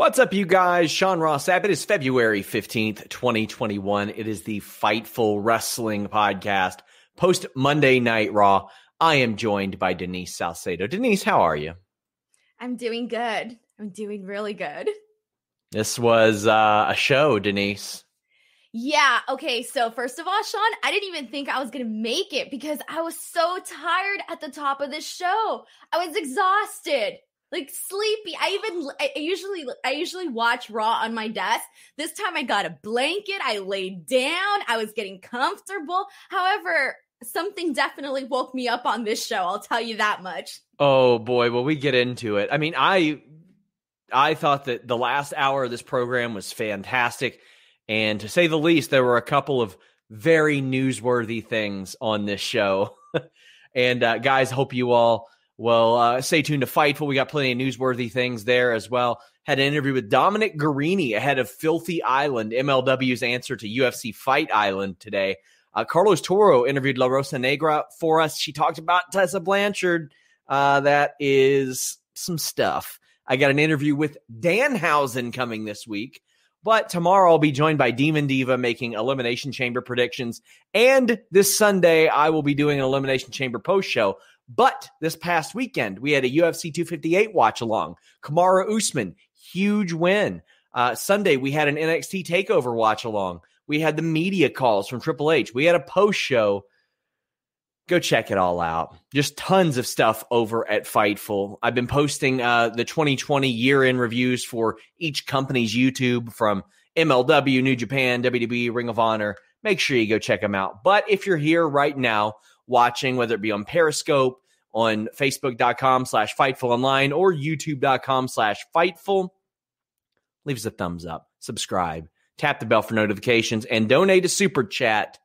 What's up, you guys? Sean Ross Sapp. It is February 15th, 2021. It is the Fightful Wrestling Podcast, post Monday Night Raw. I am joined by Denise Salcedo. Denise, how are you? I'm doing good. I'm doing really good. This was uh, a show, Denise. Yeah. Okay. So, first of all, Sean, I didn't even think I was going to make it because I was so tired at the top of this show. I was exhausted like sleepy. I even I usually I usually watch Raw on my desk. This time I got a blanket. I laid down. I was getting comfortable. However, something definitely woke me up on this show. I'll tell you that much. Oh boy, well we get into it. I mean, I I thought that the last hour of this program was fantastic, and to say the least, there were a couple of very newsworthy things on this show. and uh, guys, hope you all well, uh, stay tuned to Fightful. We got plenty of newsworthy things there as well. Had an interview with Dominic Garrini ahead of Filthy Island, MLW's answer to UFC Fight Island today. Uh, Carlos Toro interviewed La Rosa Negra for us. She talked about Tessa Blanchard. Uh, that is some stuff. I got an interview with Danhausen coming this week. But tomorrow I'll be joined by Demon Diva making Elimination Chamber predictions. And this Sunday, I will be doing an Elimination Chamber post show. But this past weekend, we had a UFC 258 watch along. Kamaru Usman, huge win. Uh, Sunday, we had an NXT takeover watch along. We had the media calls from Triple H. We had a post show. Go check it all out. Just tons of stuff over at Fightful. I've been posting uh, the 2020 year in reviews for each company's YouTube from MLW, New Japan, WWE, Ring of Honor. Make sure you go check them out. But if you're here right now, watching, whether it be on Periscope, on Facebook.com slash Fightful Online, or YouTube.com slash Fightful. Leave us a thumbs up, subscribe, tap the bell for notifications, and donate a super chat,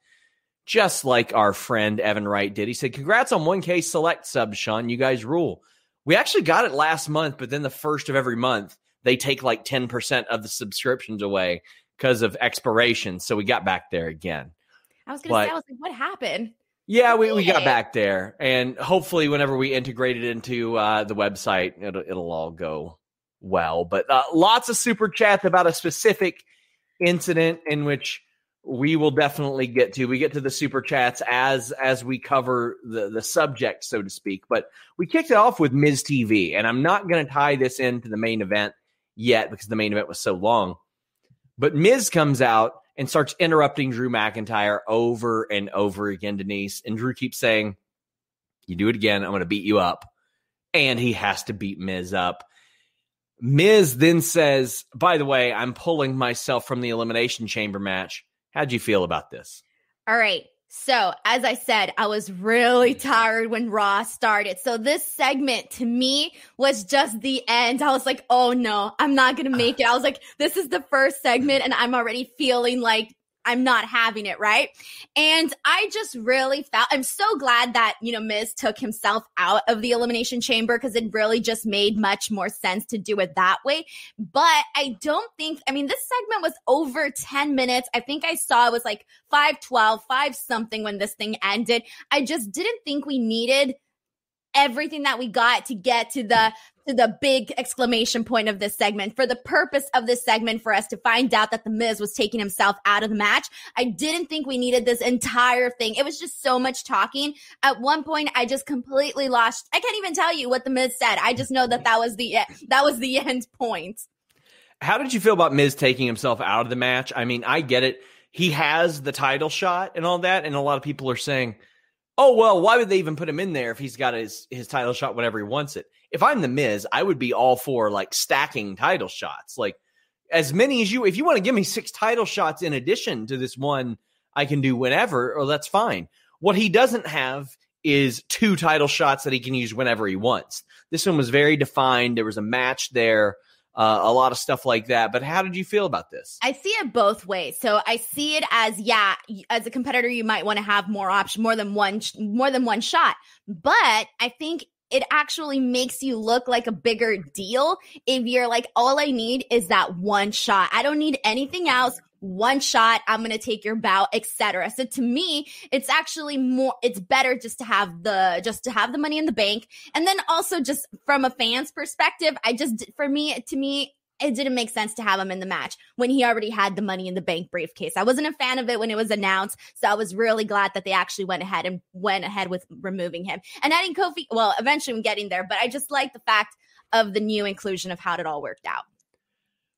just like our friend Evan Wright did. He said, Congrats on 1K select sub, Sean. You guys rule. We actually got it last month, but then the first of every month, they take like 10% of the subscriptions away because of expiration. So we got back there again. I was going to say, I was like, what happened? Yeah, we, we got back there, and hopefully, whenever we integrate it into uh, the website, it'll, it'll all go well. But uh, lots of super chats about a specific incident in which we will definitely get to. We get to the super chats as as we cover the the subject, so to speak. But we kicked it off with Miz TV, and I'm not going to tie this into the main event yet because the main event was so long. But Miz comes out and starts interrupting Drew McIntyre over and over again, Denise. And Drew keeps saying, You do it again, I'm going to beat you up. And he has to beat Miz up. Miz then says, By the way, I'm pulling myself from the Elimination Chamber match. How'd you feel about this? All right. So, as I said, I was really tired when Raw started. So, this segment to me was just the end. I was like, oh no, I'm not going to make it. I was like, this is the first segment, and I'm already feeling like I'm not having it, right? And I just really felt I'm so glad that, you know, Miz took himself out of the elimination chamber because it really just made much more sense to do it that way. But I don't think, I mean, this segment was over 10 minutes. I think I saw it was like 512, 5 something when this thing ended. I just didn't think we needed everything that we got to get to the to the big exclamation point of this segment. For the purpose of this segment, for us to find out that The Miz was taking himself out of the match, I didn't think we needed this entire thing. It was just so much talking. At one point, I just completely lost. I can't even tell you what The Miz said. I just know that that was the that was the end point. How did you feel about Miz taking himself out of the match? I mean, I get it. He has the title shot and all that, and a lot of people are saying oh well, why would they even put him in there if he's got his his title shot whenever he wants it? If I'm the Miz, I would be all for like stacking title shots, like as many as you. If you want to give me six title shots in addition to this one, I can do whenever, or that's fine. What he doesn't have is two title shots that he can use whenever he wants. This one was very defined. There was a match there uh, a lot of stuff like that. But how did you feel about this? I see it both ways. So I see it as yeah, as a competitor, you might want to have more option, more than one, more than one shot. But I think it actually makes you look like a bigger deal if you're like, all I need is that one shot. I don't need anything else. One shot. I'm going to take your bow etc so to me it's actually more it's better just to have the just to have the money in the bank. And then also just from a fan's perspective i just for me to me it didn't make sense to have him in the match when he already had the money in the bank briefcase. I wasn't a fan of it when it was announced, so I was really glad that they actually went ahead and went ahead with removing him and adding Kofi. Well, eventually I'm getting there, but I just like the fact of the new inclusion of how it all worked out.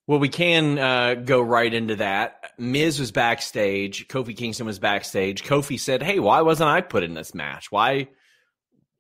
Well, we can uh, go right into that. Miz was backstage. Kofi Kingston was backstage. Kofi said, "Hey, why wasn't I put in this match? Why,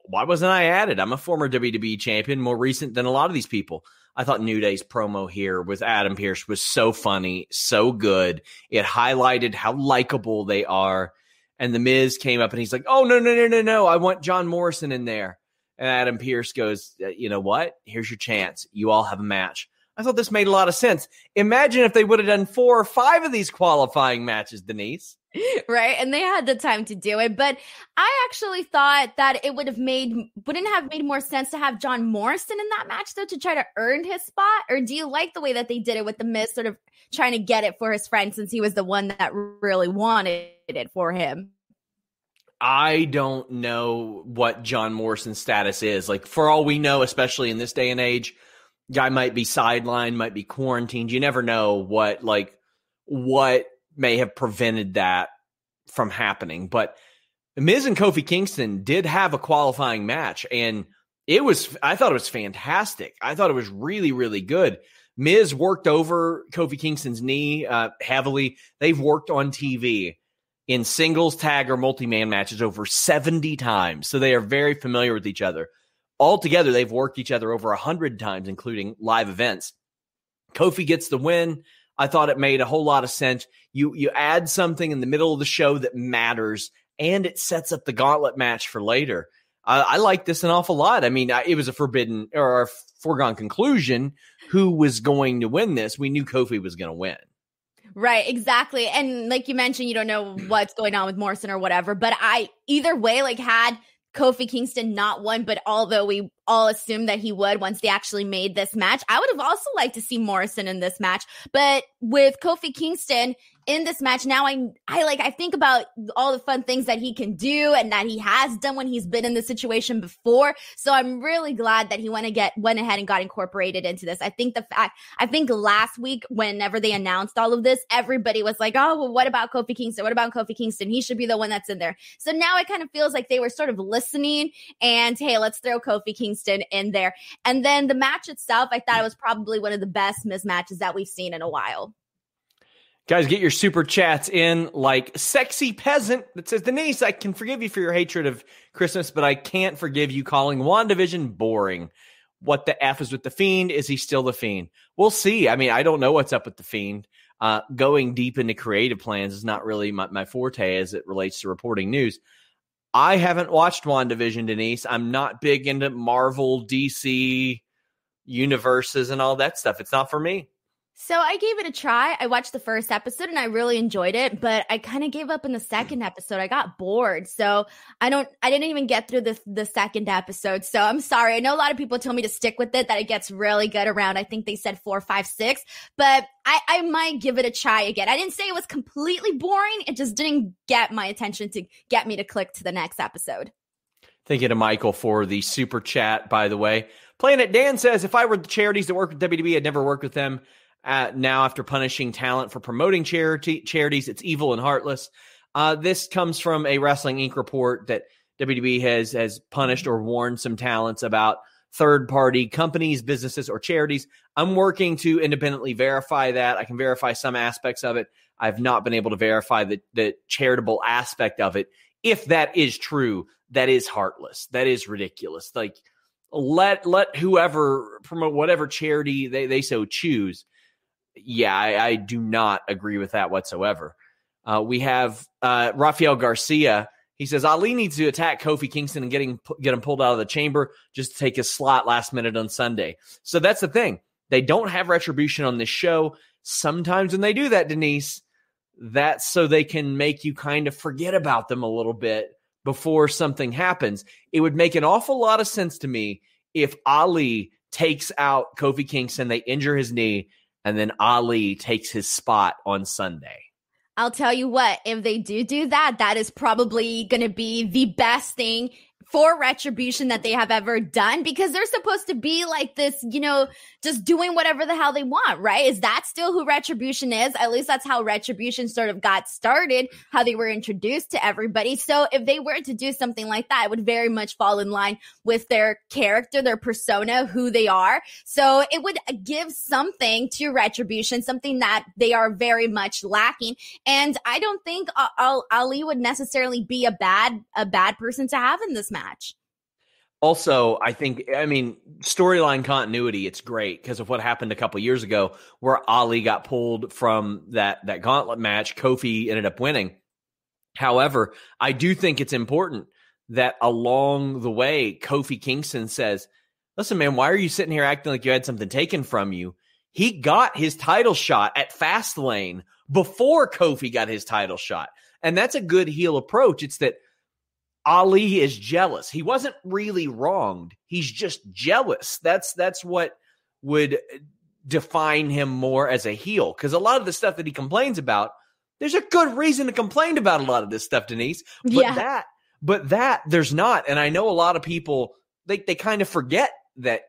why wasn't I added? I'm a former WWE champion, more recent than a lot of these people." I thought New Day's promo here with Adam Pearce was so funny, so good. It highlighted how likable they are. And the Miz came up and he's like, "Oh no, no, no, no, no! I want John Morrison in there." And Adam Pearce goes, uh, "You know what? Here's your chance. You all have a match." I thought this made a lot of sense. Imagine if they would have done four or five of these qualifying matches, Denise. Right. And they had the time to do it. But I actually thought that it would have made, wouldn't have made more sense to have John Morrison in that match, though, to try to earn his spot? Or do you like the way that they did it with The Miz sort of trying to get it for his friend since he was the one that really wanted it for him? I don't know what John Morrison's status is. Like, for all we know, especially in this day and age, guy might be sidelined, might be quarantined. You never know what like what may have prevented that from happening. But Miz and Kofi Kingston did have a qualifying match, and it was I thought it was fantastic. I thought it was really really good. Miz worked over Kofi Kingston's knee uh, heavily. They've worked on TV in singles, tag, or multi man matches over 70 times. So they are very familiar with each other. Altogether, they've worked each other over a hundred times, including live events. Kofi gets the win. I thought it made a whole lot of sense. You you add something in the middle of the show that matters, and it sets up the gauntlet match for later. I, I like this an awful lot. I mean, it was a forbidden or a foregone conclusion who was going to win this. We knew Kofi was going to win. Right, exactly. And like you mentioned, you don't know what's going on with Morrison or whatever, but I either way, like had Kofi Kingston not won, but although we all assumed that he would once they actually made this match, I would have also liked to see Morrison in this match. But with Kofi Kingston, in this match now I I like I think about all the fun things that he can do and that he has done when he's been in this situation before. So I'm really glad that he went to get went ahead and got incorporated into this. I think the fact I think last week whenever they announced all of this, everybody was like, "Oh, well, what about Kofi Kingston? What about Kofi Kingston? He should be the one that's in there." So now it kind of feels like they were sort of listening and hey, let's throw Kofi Kingston in there. And then the match itself, I thought it was probably one of the best mismatches that we've seen in a while. Guys, get your super chats in like sexy peasant that says, Denise, I can forgive you for your hatred of Christmas, but I can't forgive you calling WandaVision boring. What the F is with the Fiend? Is he still the Fiend? We'll see. I mean, I don't know what's up with the Fiend. Uh, going deep into creative plans is not really my, my forte as it relates to reporting news. I haven't watched WandaVision, Denise. I'm not big into Marvel, DC universes and all that stuff. It's not for me. So I gave it a try. I watched the first episode and I really enjoyed it, but I kind of gave up in the second episode. I got bored. So I don't I didn't even get through the the second episode. So I'm sorry. I know a lot of people told me to stick with it, that it gets really good around I think they said four, five, six. But I, I might give it a try again. I didn't say it was completely boring. It just didn't get my attention to get me to click to the next episode. Thank you to Michael for the super chat, by the way. Planet Dan says, if I were the charities that work with WWE, I'd never work with them. Uh, now, after punishing talent for promoting charity charities, it's evil and heartless. Uh, this comes from a Wrestling Inc. report that WWE has has punished or warned some talents about third party companies, businesses, or charities. I'm working to independently verify that. I can verify some aspects of it. I've not been able to verify the, the charitable aspect of it. If that is true, that is heartless. That is ridiculous. Like let let whoever promote whatever charity they, they so choose. Yeah, I, I do not agree with that whatsoever. Uh, we have uh, Rafael Garcia. He says Ali needs to attack Kofi Kingston and getting get him pulled out of the chamber just to take his slot last minute on Sunday. So that's the thing. They don't have retribution on this show. Sometimes when they do that, Denise, that's so they can make you kind of forget about them a little bit before something happens. It would make an awful lot of sense to me if Ali takes out Kofi Kingston, they injure his knee, and then Ali takes his spot on Sunday. I'll tell you what, if they do do that, that is probably going to be the best thing for retribution that they have ever done because they're supposed to be like this, you know, just doing whatever the hell they want, right? Is that still who retribution is? At least that's how retribution sort of got started, how they were introduced to everybody. So if they were to do something like that, it would very much fall in line with their character, their persona, who they are. So it would give something to retribution, something that they are very much lacking. And I don't think uh, Ali would necessarily be a bad, a bad person to have in this match. Also, I think I mean storyline continuity. It's great because of what happened a couple years ago, where Ali got pulled from that that gauntlet match. Kofi ended up winning. However, I do think it's important that along the way, Kofi Kingston says, "Listen, man, why are you sitting here acting like you had something taken from you?" He got his title shot at Fastlane before Kofi got his title shot, and that's a good heel approach. It's that Ali is jealous. He wasn't really wronged. He's just jealous. That's that's what would uh, define him more as a heel because a lot of the stuff that he complains about there's a good reason to complain about a lot of this stuff Denise but yeah. that but that there's not and I know a lot of people they they kind of forget that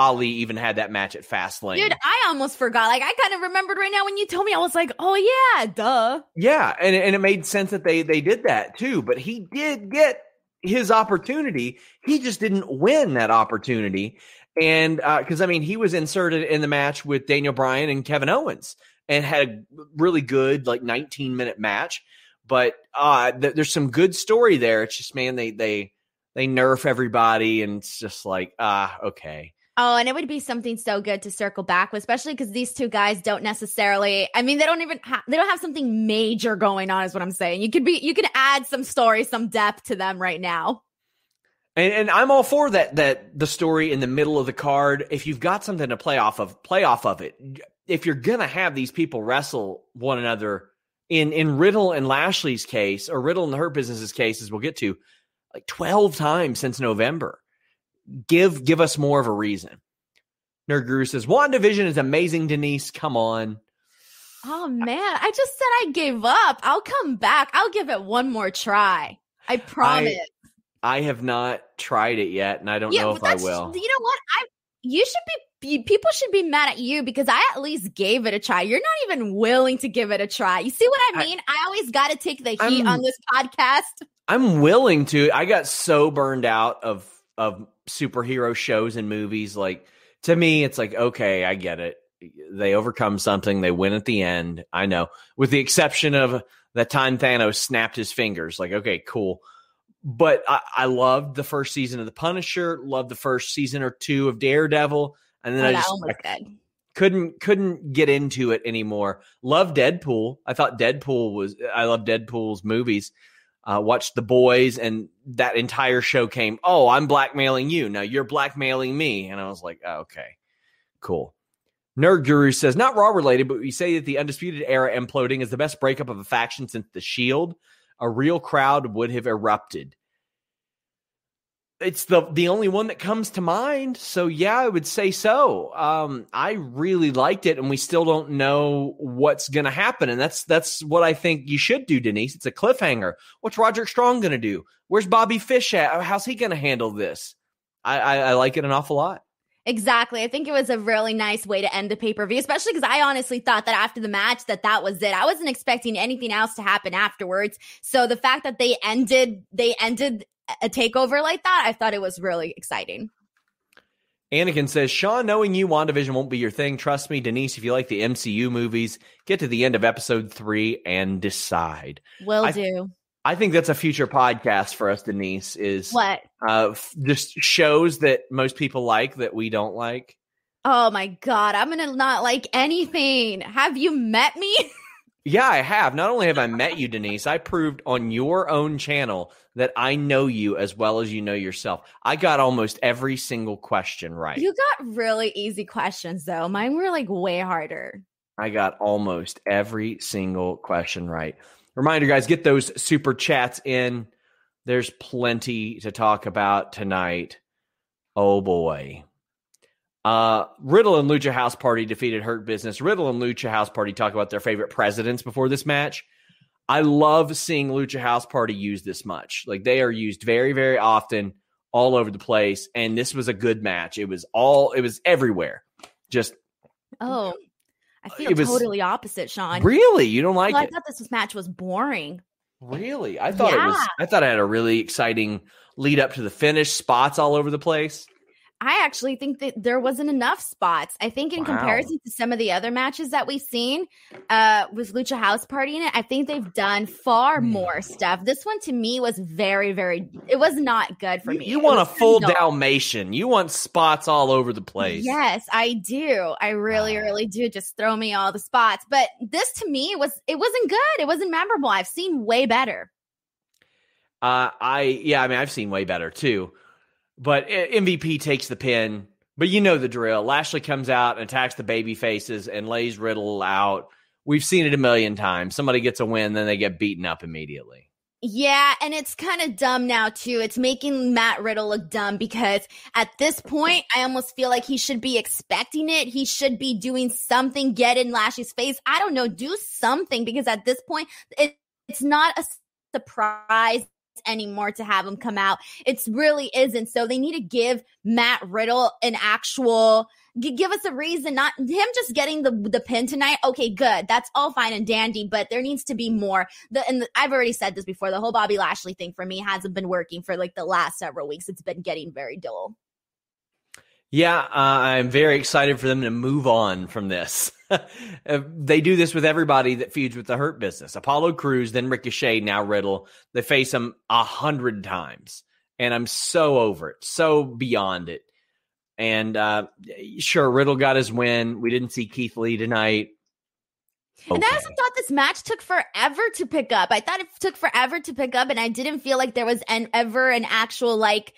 Ali even had that match at Fastlane. Dude, I almost forgot. Like I kind of remembered right now when you told me. I was like, "Oh yeah, duh." Yeah, and and it made sense that they they did that too. But he did get his opportunity. He just didn't win that opportunity. And because uh, I mean, he was inserted in the match with Daniel Bryan and Kevin Owens and had a really good like 19 minute match. But uh, th- there's some good story there. It's just man, they they they nerf everybody, and it's just like ah, okay. Oh, and it would be something so good to circle back with, especially because these two guys don't necessarily. I mean, they don't even have. They don't have something major going on. Is what I'm saying. You could be. You could add some story, some depth to them right now. And, and I'm all for that. That the story in the middle of the card. If you've got something to play off of, play off of it. If you're gonna have these people wrestle one another, in in Riddle and Lashley's case, or Riddle and Hurt Business's case, as we'll get to, like 12 times since November give give us more of a reason. Nerd Guru says WandaVision is amazing, Denise. Come on. Oh man, I just said I gave up. I'll come back. I'll give it one more try. I promise. I, I have not tried it yet, and I don't yeah, know if I will. You know what? I you should be people should be mad at you because I at least gave it a try. You're not even willing to give it a try. You see what I mean? I, I always got to take the heat I'm, on this podcast. I'm willing to. I got so burned out of of superhero shows and movies. Like to me, it's like, okay, I get it. They overcome something, they win at the end. I know, with the exception of that time Thanos snapped his fingers. Like, okay, cool. But I, I loved the first season of The Punisher, loved the first season or two of Daredevil, and then oh, I just I couldn't couldn't get into it anymore. Love Deadpool. I thought Deadpool was I love Deadpool's movies uh, watched The Boys, and that entire show came, oh, I'm blackmailing you. Now you're blackmailing me. And I was like, oh, okay, cool. Nerd Guru says, not Raw related, but we say that the Undisputed Era imploding is the best breakup of a faction since The Shield. A real crowd would have erupted it's the the only one that comes to mind. So yeah, I would say so. Um, I really liked it, and we still don't know what's going to happen, and that's that's what I think you should do, Denise. It's a cliffhanger. What's Roderick Strong going to do? Where's Bobby Fish at? How's he going to handle this? I, I, I like it an awful lot. Exactly. I think it was a really nice way to end the pay per view, especially because I honestly thought that after the match that that was it. I wasn't expecting anything else to happen afterwards. So the fact that they ended, they ended a takeover like that, I thought it was really exciting. Anakin says, Sean, knowing you, WandaVision won't be your thing. Trust me, Denise, if you like the MCU movies, get to the end of episode three and decide. Will I, do. I think that's a future podcast for us, Denise, is what? Uh, just shows that most people like that we don't like. Oh my God. I'm going to not like anything. Have you met me? Yeah, I have. Not only have I met you, Denise, I proved on your own channel that I know you as well as you know yourself. I got almost every single question right. You got really easy questions, though. Mine were like way harder. I got almost every single question right. Reminder, guys, get those super chats in. There's plenty to talk about tonight. Oh boy. Uh, Riddle and Lucha House Party defeated Hurt Business. Riddle and Lucha House Party talk about their favorite presidents before this match. I love seeing Lucha House Party used this much. Like they are used very, very often all over the place. And this was a good match. It was all, it was everywhere. Just, oh, I feel was, totally opposite, Sean. Really? You don't like well, it? I thought this match was boring. Really? I thought yeah. it was, I thought I had a really exciting lead up to the finish, spots all over the place. I actually think that there wasn't enough spots. I think in wow. comparison to some of the other matches that we've seen uh, with Lucha House Party in it, I think they've done far hmm. more stuff. This one to me was very, very. It was not good for you, me. You want a full Dalmatian. You want spots all over the place. Yes, I do. I really, wow. really do. Just throw me all the spots. But this to me was it wasn't good. It wasn't memorable. I've seen way better. Uh, I yeah. I mean, I've seen way better too. But eh, MVP takes the pin. But you know the drill. Lashley comes out and attacks the baby faces and lays Riddle out. We've seen it a million times. Somebody gets a win, then they get beaten up immediately. Yeah, and it's kind of dumb now too. It's making Matt Riddle look dumb because at this point, I almost feel like he should be expecting it. He should be doing something, get in Lashley's face. I don't know, do something because at this point, it, it's not a surprise anymore to have him come out. It's really isn't. So they need to give Matt Riddle an actual give us a reason not him just getting the the pin tonight okay good that's all fine and dandy but there needs to be more the and the, i've already said this before the whole bobby lashley thing for me hasn't been working for like the last several weeks it's been getting very dull yeah, uh, I'm very excited for them to move on from this. Uh, they do this with everybody that feuds with the Hurt Business. Apollo Crews, then Ricochet, now Riddle. They face them a hundred times, and I'm so over it, so beyond it. And uh, sure, Riddle got his win. We didn't see Keith Lee tonight. Okay. And I also thought this match took forever to pick up. I thought it took forever to pick up, and I didn't feel like there was an ever an actual like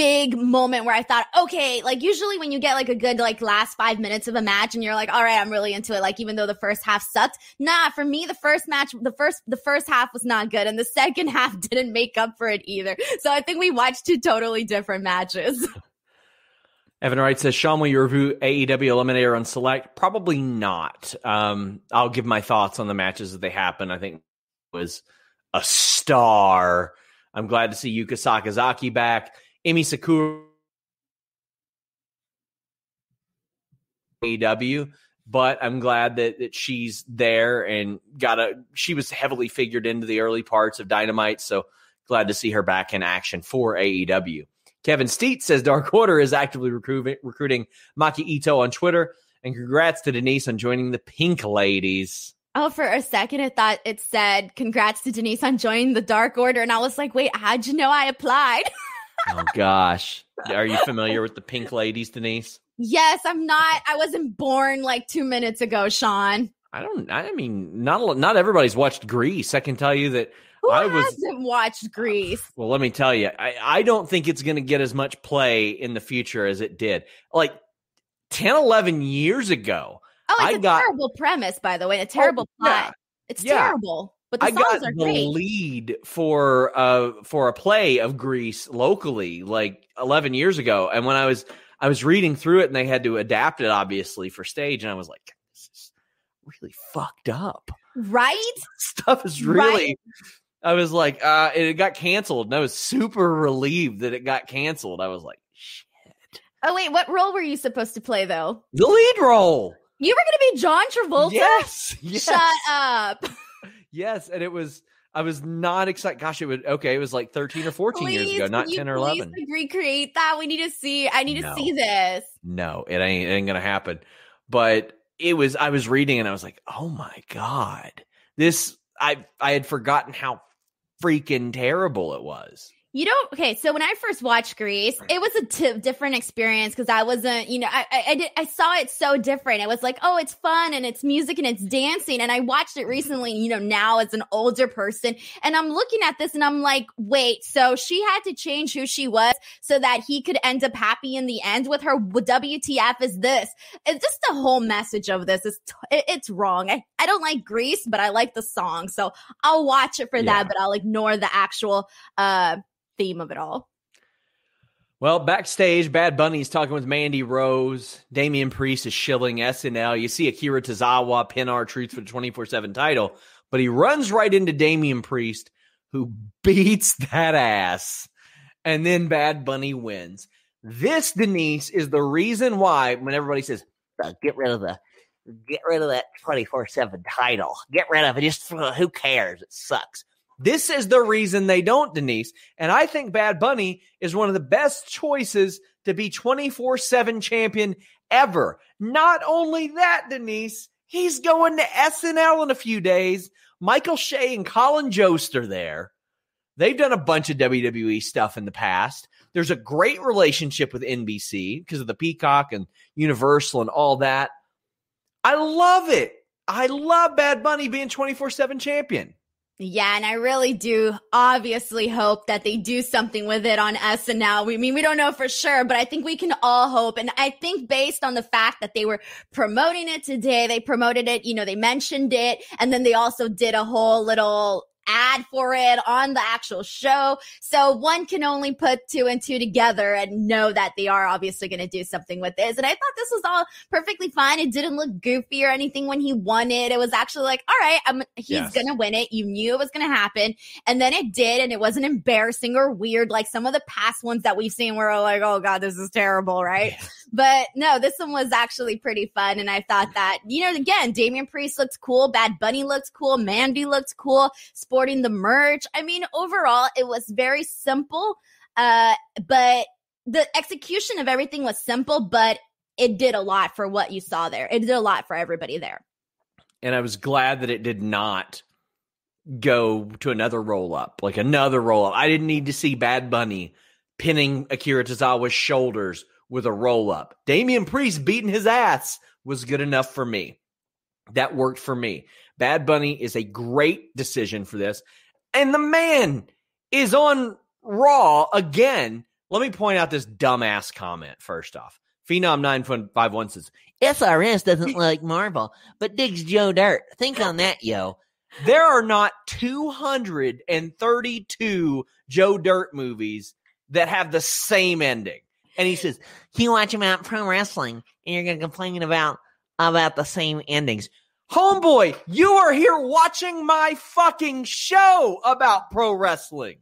big moment where I thought, okay, like usually when you get like a good like last five minutes of a match and you're like, all right, I'm really into it. Like even though the first half sucked, nah, for me the first match, the first the first half was not good, and the second half didn't make up for it either. So I think we watched two totally different matches. Evan Wright says, Sean, will you review AEW Eliminator on Select? Probably not. Um, I'll give my thoughts on the matches as they happen. I think was a star. I'm glad to see Yuka Sakazaki back. Emi Sakura AEW, but I'm glad that, that she's there and got a she was heavily figured into the early parts of Dynamite, so glad to see her back in action for AEW. Kevin Steet says Dark Order is actively recruiting, recruiting Maki Ito on Twitter, and congrats to Denise on joining the Pink Ladies. Oh, for a second, I thought it said, Congrats to Denise on joining the Dark Order. And I was like, Wait, how'd you know I applied? oh gosh. Are you familiar with the Pink Ladies, Denise? Yes, I'm not. I wasn't born like two minutes ago, Sean. I don't. I mean, not not everybody's watched Grease. I can tell you that. Who I was, hasn't watched Grease? Well, let me tell you, I, I don't think it's going to get as much play in the future as it did. Like 10, 11 years ago. Oh, it's I a got, terrible premise, by the way. A oh, terrible oh, plot. Yeah, it's yeah. terrible. But the I got the great. lead for uh for a play of Grease locally like 11 years ago, and when I was I was reading through it, and they had to adapt it obviously for stage, and I was like, this is really fucked up, right? Stuff is really. Right? I was like, uh, it got canceled, and I was super relieved that it got canceled. I was like, shit. Oh wait, what role were you supposed to play though? The lead role. You were going to be John Travolta. Yes. yes. Shut up. yes, and it was. I was not excited. Gosh, it would okay. It was like thirteen or fourteen please, years ago, not ten or eleven. Recreate that. We need to see. I need No. to see this. No, it ain't, it ain't gonna happen. But it was. I was reading and I was like, oh my god, this. I I had forgotten how freaking terrible it was. You don't okay. So when I first watched Grease, it was a t- different experience because I wasn't, you know, I I, I, did, I saw it so different. It was like, oh, it's fun and it's music and it's dancing. And I watched it recently, you know, now as an older person, and I'm looking at this and I'm like, wait, so she had to change who she was so that he could end up happy in the end with her. WTF is this? It's just the whole message of this is t- it- it's wrong. I I don't like Grease, but I like the song, so I'll watch it for Yeah. that. But I'll ignore the actual uh theme of it all. Well, backstage, Bad Bunny's talking with Mandy Rose. Damian Priest is shilling SNL. You see Akira Tozawa pin R-Truth for the 24 7 title, but he runs right into Damian Priest, who beats that ass. And then Bad Bunny wins. This, Denise, is the reason why when everybody says, uh, get rid of the get rid of that 24-7 title get rid of it just who cares it sucks This is the reason they don't, Denise. And I think Bad Bunny is one of the best choices to be 24 7 champion ever. Not only that, Denise, he's going to SNL in a few days. Michael Che and Colin Jost are there. They've done a bunch of WWE stuff in the past. There's a great relationship with NBC because of the Peacock and Universal and all that. I love it. I love Bad Bunny being 24 7 champion. Yeah, and I really do obviously hope that they do something with it on SNL. We I mean we don't know for sure, but I think we can all hope. And I think based on the fact that they were promoting it today, they promoted it, you know, they mentioned it, and then they also did a whole little ad for it on the actual show. So one can only put two and two together and know that they are obviously going to do something with this. And I thought this was all perfectly fine. It didn't look goofy or anything when he won it. It was actually like, all right, I'm, he's Yes. going to win it. You knew it was going to happen. And then it did. And it wasn't embarrassing or weird like some of the past ones that we've seen where we're like, oh God, this is terrible, right? But no, this one was actually pretty fun. And I thought that, you know, again, Damian Priest looked cool. Bad Bunny looked cool. Mandy looked cool, the merch. I mean, overall, it was very simple. Uh, but the execution of everything was simple, but it did a lot for what you saw there. It did a lot for everybody there. and I was glad that it did not go to another roll up, like another roll up. I didn't need to see Bad Bunny pinning Akira Tozawa's shoulders with a roll up. Damian Priest beating his ass was good enough for me. That worked for me. Bad Bunny is a great decision for this. And the man is on Raw again. Let me point out this dumbass comment first off. Phenom 951 says, srs doesn't like marvel but digs joe dirt think on that yo There are not 232 Joe Dirt movies that have the same ending. and he says you watch about pro wrestling and you're gonna complain about about the same endings Homeboy, you are here watching my fucking show about pro wrestling.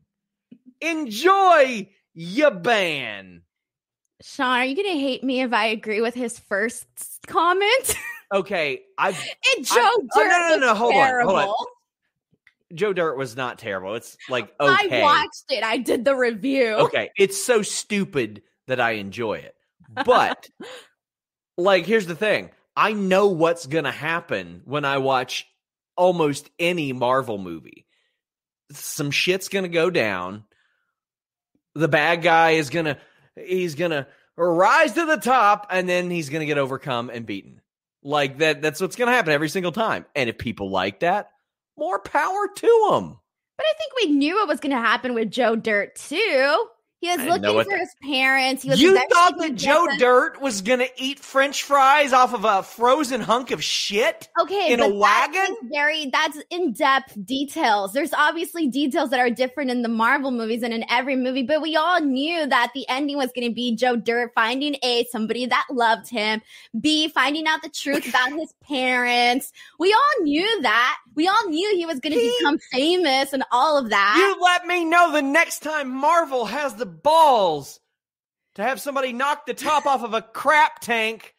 Enjoy your ban. Sean, are you going to hate me if I agree with his first comment? Okay, I've and Joe I- oh, Dirt no, no, no, was hold on, hold on. Joe Dirt was not terrible. It's like okay. I watched it. I did the review. okay, it's so stupid that I enjoy it. But like here's the thing. I know what's going to happen when I watch almost any Marvel movie. Some shit's going to go down. The bad guy is going to he's going to rise to the top and then he's going to get overcome and beaten. Like that that's what's going to happen every single time. And if people like that, more power to them. But I think we knew it was going to happen with Joe Dirt too. He was I didn't know looking for his parents. He was You thought that Joe them- Dirt was going to eat french fries off of a frozen hunk of shit? Okay, in a wagon? Very that's in depth details. There's obviously details that are different in the Marvel movies and in every movie, but we all knew that the ending was going to be Joe Dirt finding a somebody that loved him, b finding out the truth about his parents. We all knew that. We all knew he was going to become famous and all of that. You let me know the next time Marvel has the balls to have somebody knock the top off of a crap tank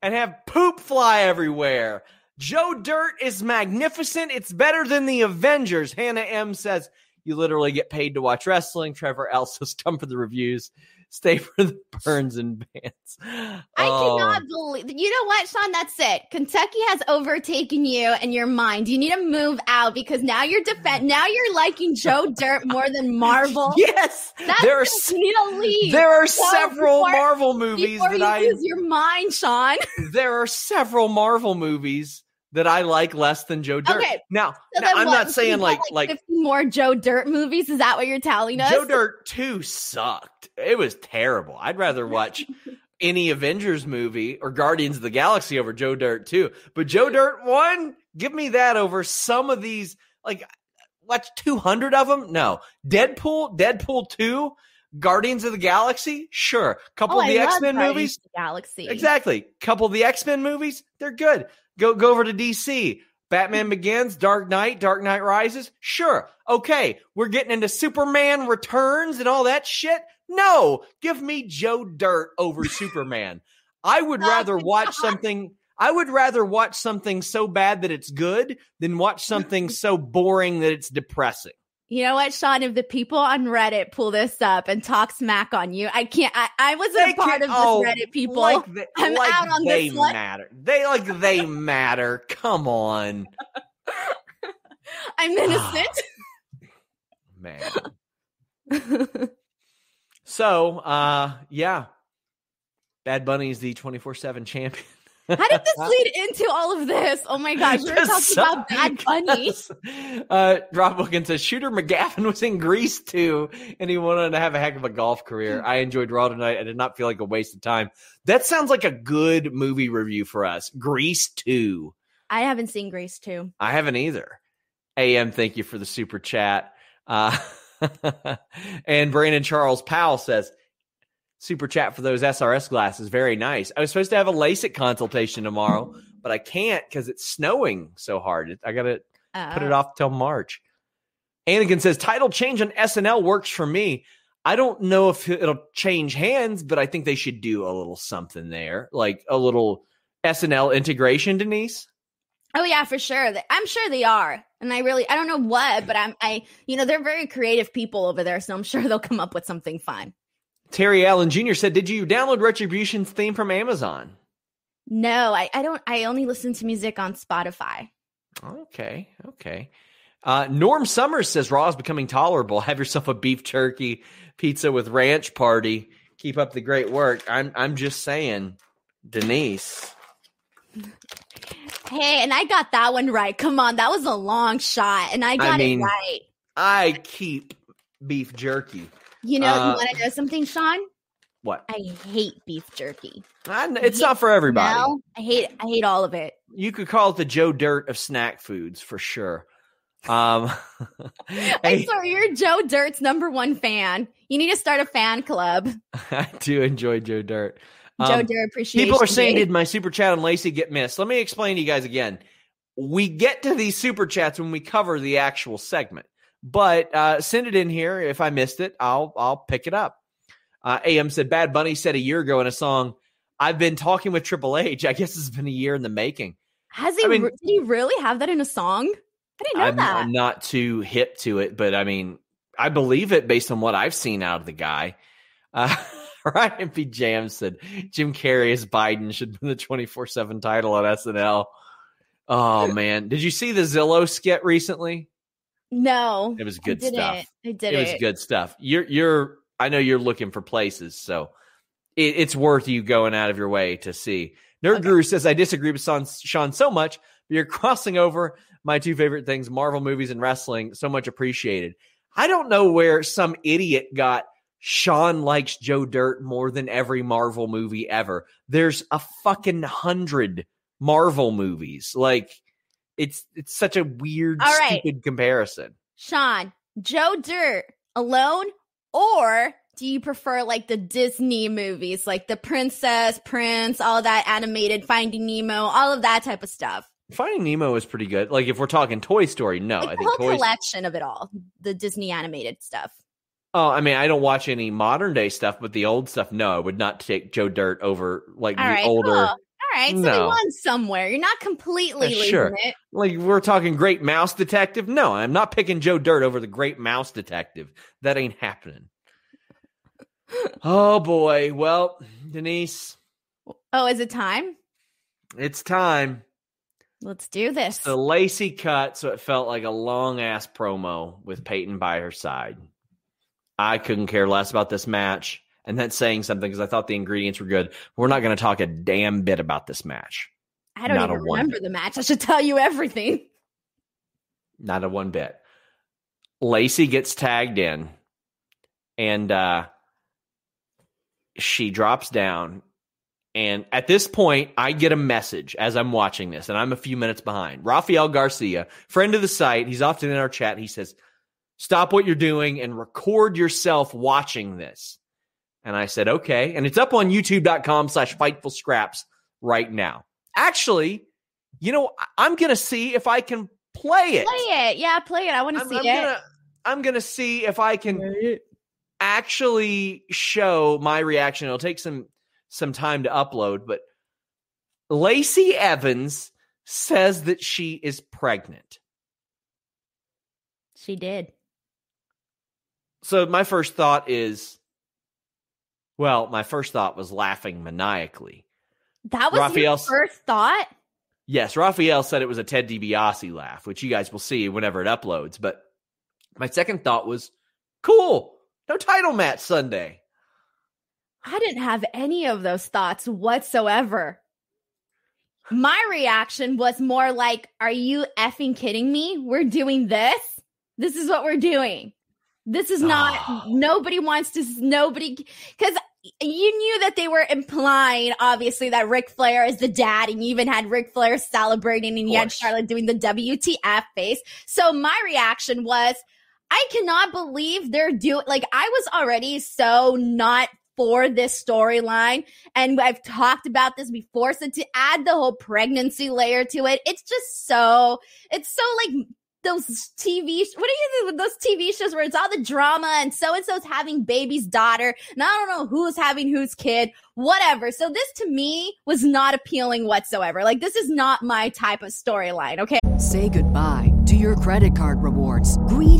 and have poop fly everywhere. Joe Dirt is magnificent. It's better than the Avengers. Hannah M says, You literally get paid to watch wrestling. Trevor L says, Come for the reviews. Stay for the burns and bands. I Oh, cannot um, believe. You know what, Sean? That's it. Kentucky has overtaken you and your mind. You need to move out because now you're defend. Mm. Now you're liking Joe Dirt more than Marvel. Yes, That's there are need to leave. there are So several before- Marvel movies that you I lose your mind, Sean. there are several Marvel movies that I like less than Joe Dirt. Okay, Now, So now, I'm what, not saying like like 50 more Joe Dirt movies. Is that what you're telling us? Joe Dirt 2 sucked. It was terrible. I'd rather watch any Avengers movie or Guardians of the Galaxy over Joe Dirt 2. But Joe Dirt 1, give me that over some of these like watch 200 of them? No. Deadpool, Deadpool 2, Guardians of the Galaxy? Sure. Couple Oh, of the X-Men movies? of the Galaxy. Exactly. Couple of the X Men movies, they're good. Go go over to DC. Batman Begins, Dark Knight, Dark Knight Rises. Sure. Okay. We're getting into Superman Returns and all that shit. No, give me Joe Dirt over Superman. I would Oh rather watch something. I would rather watch something so bad that it's good than watch something so boring that it's depressing. You know what, Sean? If the people on Reddit pull this up and talk smack on you, I can't. I, I wasn't They a part can- of this oh, Reddit people. like they, I'm like out on they this one. matter. They like they matter. Come on. I'm innocent. Man. So, uh, yeah. Bad Bunny is the 24 7 champion. How did this lead into all of this? Oh my gosh, we were talking about Bad Bunny. Uh, Rob Wilkins says Shooter McGavin was in Grease too, and he wanted to have a heck of a golf career. I enjoyed Raw tonight. I did not feel like a waste of time. That sounds like a good movie review for us. Grease 2. I haven't seen Grace too. I haven't either. AM, thank you for the super chat. Uh, and Brandon Charles Powell says, super chat for those SRS glasses. Very nice. I was supposed to have a LASIK consultation tomorrow, but I can't because it's snowing so hard. I got to put it Uh, off till March. Anakin says, title change on SNL works for me. I don't know if it'll change hands, but I think they should do a little something there, like a little SNL integration, Denise. Oh yeah, for sure. I'm sure they are, and I really I don't know what, but I'm I you know they're very creative people over there, so I'm sure they'll come up with something fun. Terry Allen Jr. said, Did you download Retribution's theme from Amazon? No, I I don't. I only listen to music on Spotify. Okay, okay. Uh, Norm Summers says Raw is becoming tolerable. Have yourself a beef jerky pizza with ranch party. Keep up the great work. I'm I'm just saying, Denise. Hey, and I got that one right. Come on, that was a long shot, and I got mean, it right. I keep beef jerky. You know, uh, you want to know something, Sean? What? I hate beef jerky. I, it's not for everybody. No, I hate I hate all of it. You could call it the Joe Dirt of snack foods for sure. Um, I swear, you're Joe Dirt's number one fan. You need to start a fan club. I do enjoy Joe Dirt. Joe Um, Dirt appreciation. People are saying, did my super chat on Lacey get missed? Let me explain to you guys again. We get to these super chats when we cover the actual segment, but uh, send it in here. If I missed it, I'll I'll pick it up. Uh, AM said Bad Bunny said a year ago in a song, "I've been talking with Triple H. I guess it's been a year in the making." Has he? I mean- did he really have that in a song? I didn't know I'm, that. I'm not too hip to it, but I mean, I believe it based on what I've seen out of the guy. Uh, Ryan P. Jam said Jim Carrey as Biden should win the 24 7 title on SNL. Oh, man. Did you see the Zillow skit recently? No, It was good didn't. stuff. I did It was good stuff. You're, you're, I know you're looking for places, so it, it's worth you going out of your way to see. Nerd Okay. Guru says, I disagree with Sean, Sean so much, but you're crossing over my two favorite things, Marvel movies and wrestling. So much appreciated. I don't know where some idiot got Sean likes Joe Dirt more than every Marvel movie ever. There's a fucking hundred Marvel movies. Like it's it's such a weird, All right. stupid comparison. Sean, Joe Dirt alone, or do you prefer like the Disney movies, like the Princess, Prince, all that animated, Finding Nemo, all of that type of stuff? Finding Nemo is pretty good. Like if we're talking Toy Story, no, like I the think whole Toy collection of it all, the Disney animated stuff. Oh, I mean, I don't watch any modern day stuff, but the old stuff, no, I would not take Joe Dirt over like All the right, older. cool. All right, so we No. won somewhere. You're not completely Uh, losing sure. it. Like we're talking Great Mouse Detective. No, I'm not picking Joe Dirt over the Great Mouse Detective. That ain't happening. oh boy. Well, Denise, Oh, is it time? it's time. Let's do this. The Lacey cut, so it felt like a long ass promo with Peyton by her side. I couldn't care less about this match. And that's saying something because I thought the ingredients were good. We're not going to talk a damn bit about this match. I don't not even remember bit. the match. I should tell you everything. Not a one bit. Lacey gets tagged in and uh she drops down. And at this point, I get a message as I'm watching this, and I'm a few minutes behind. Rafael Garcia, friend of the site, he's often in our chat. He says, Stop what you're doing and record yourself watching this. And I said, Okay. And it's up on youtube.com slash fightful scraps right now. Actually, you know, I- I'm going to see if I can play it. Play it. Yeah, play it. I want to see I'm it. gonna I'm gonna see if I can actually show my reaction. It'll take some some time to upload, but Lacey Evans says that she is pregnant. She did. So my first thought is well, my first thought was laughing maniacally. That was your first thought. Yes, Raphael said it was a Ted DiBiase laugh, which you guys will see whenever it uploads. But my second thought was, cool, no title match Sunday. I didn't have any of those thoughts whatsoever. My reaction was more like, Are you effing kidding me? We're doing this? This is what we're doing. This is not, Ah. nobody wants to, nobody, because you knew that they were implying, obviously, that Ric Flair is the dad, and you even had Ric Flair celebrating, and you had. Charlotte doing the WTF face. So my reaction was, I cannot believe they're doing like I was already so not for this storyline and I've talked about this before so to add the whole pregnancy layer to it it's just so it's so like those TV what do you those TV shows where it's all the drama and so and so's having baby's daughter and I don't know who's having whose kid whatever. So this to me was not appealing whatsoever. Like this is not my type of storyline okay? Say goodbye to your credit card rewards. Greedy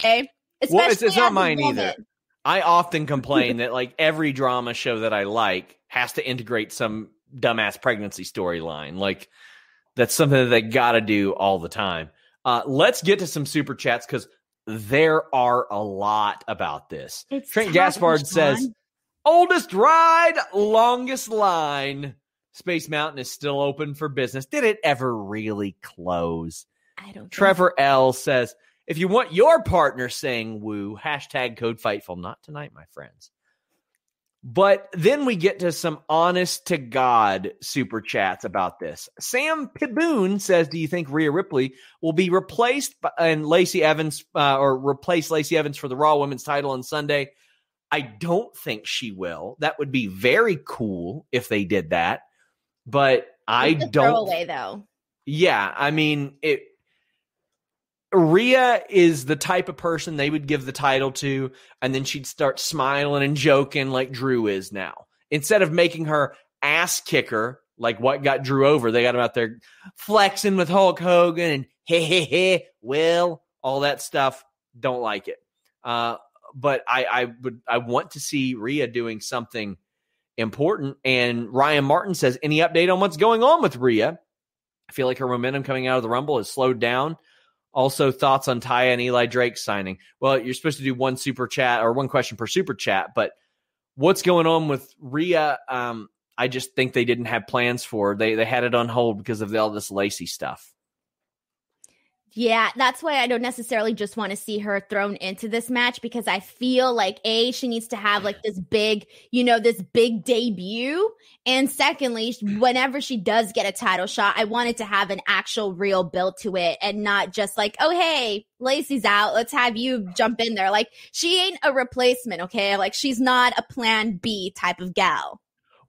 okay Well, it's, it's not mine either. woman. I often complain that like every drama show that I like has to integrate some dumbass pregnancy storyline. Like that's something that they got to do all the time. Uh, let's get to some super chats because there are a lot about this. It's Trent Gaspard says, oldest ride, longest line. Space Mountain is still open for business. Did it ever really close? I don't Trevor L says, if you want your partner saying woo, hashtag code fightful. Not tonight, my friends. But then we get to some honest to God super chats about this. Sam Piboon says, Do you think Rhea Ripley will be replaced by, and Lacey Evans uh, or replace Lacey Evans for the Raw Women's title on Sunday? I don't think she will. That would be very cool if they did that. But I don't throwaway though. yeah, I mean, it. Rhea is the type of person they would give the title to, and then she'd start smiling and joking like Drew is now. Instead of making her ass kicker like what got Drew over, they got him out there flexing with Hulk Hogan and hey hey hey, Will, all that stuff. Don't like it. Uh, but I, I would I want to see Rhea doing something important. And Ryan Martin says, any update on what's going on with Rhea? I feel like her momentum coming out of the Rumble has slowed down. Also, thoughts on Ty and Eli Drake signing? Well, you're supposed to do one super chat or one question per super chat, but what's going on with Rhea? Um, I just think they didn't have plans for. They they had it on hold because of all this Lacey stuff. Yeah, that's why I don't necessarily just want to see her thrown into this match because I feel like A, she needs to have like this big, you know, this big debut. And secondly, whenever she does get a title shot, I wanted to have an actual real build to it and not just like, oh, hey, Lacey's out. Let's have you jump in there. Like, she ain't a replacement, okay? Like, she's not a plan B type of gal.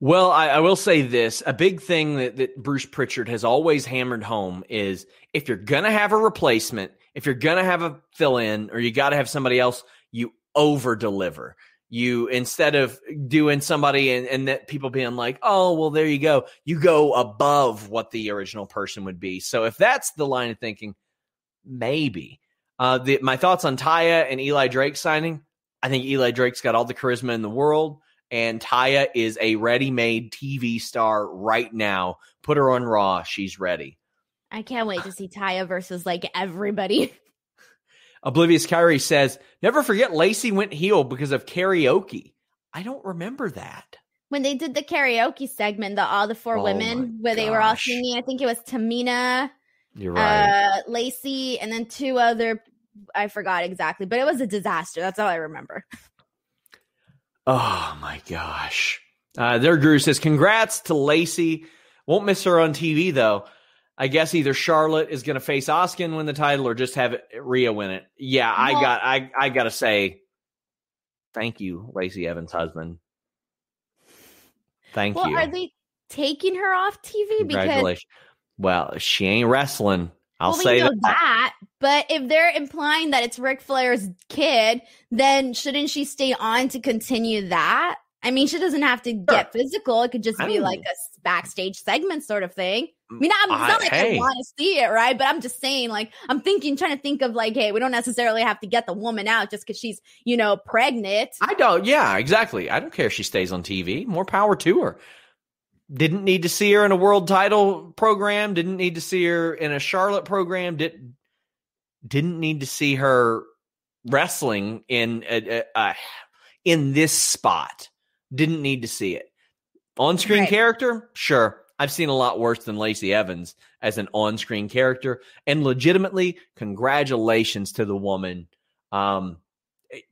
Well, I, I, will say this: a big thing that, that Bruce Pritchard has always hammered home is if you're gonna have a replacement, if you're gonna have a fill-in, or you got to have somebody else, you over deliver. You instead of doing somebody and, and that people being like, oh, well, there you go, you go above what the original person would be. So if that's the line of thinking, maybe. Uh, the, my thoughts on Taya and Eli Drake signing. I think Eli Drake's got all the charisma in the world and Taya is a ready-made TV star right now. Put her on Raw; she's ready. I can't wait to see Taya versus like everybody. Oblivious Kyrie says, "Never forget Lacey went heel because of karaoke." I don't remember that. When they did the karaoke segment, the all the four oh women where gosh. they were all singing, I think it was Tamina, You're right. Uh, Lacey, and then two other. I forgot exactly, but it was a disaster. That's all I remember. Oh my gosh. Uh, their guru says, Congrats to Lacey. Won't miss her on TV though. I guess either Charlotte is going to face Asuka and win the title, or just have Rhea win it. Yeah, well, I got, I, I got to say, thank you, Lacey Evans' husband. Thank well, you. Well, are they taking her off TV? Because well, she ain't wrestling. I'll well, say that. that. But if they're implying that it's Ric Flair's kid, then shouldn't she stay on to continue that? I mean, she doesn't have to get sure. physical. It could just be like a backstage segment sort of thing. I mean, I'm, it's not like hey. I want to see it, right? But I'm just saying, like, I'm thinking, trying to think of like, hey, we don't necessarily have to get the woman out just because she's, you know, pregnant. I don't. Yeah, exactly. I don't care if she stays on TV. More power to her. Didn't need to see her in a world title program. Didn't need to see her in a Charlotte program. Didn't didn't need to see her wrestling in a, a, a, in this spot. Didn't need to see it. On screen right. character, sure. I've seen a lot worse than Lacey Evans as an on screen character. And legitimately, congratulations to the woman. Um,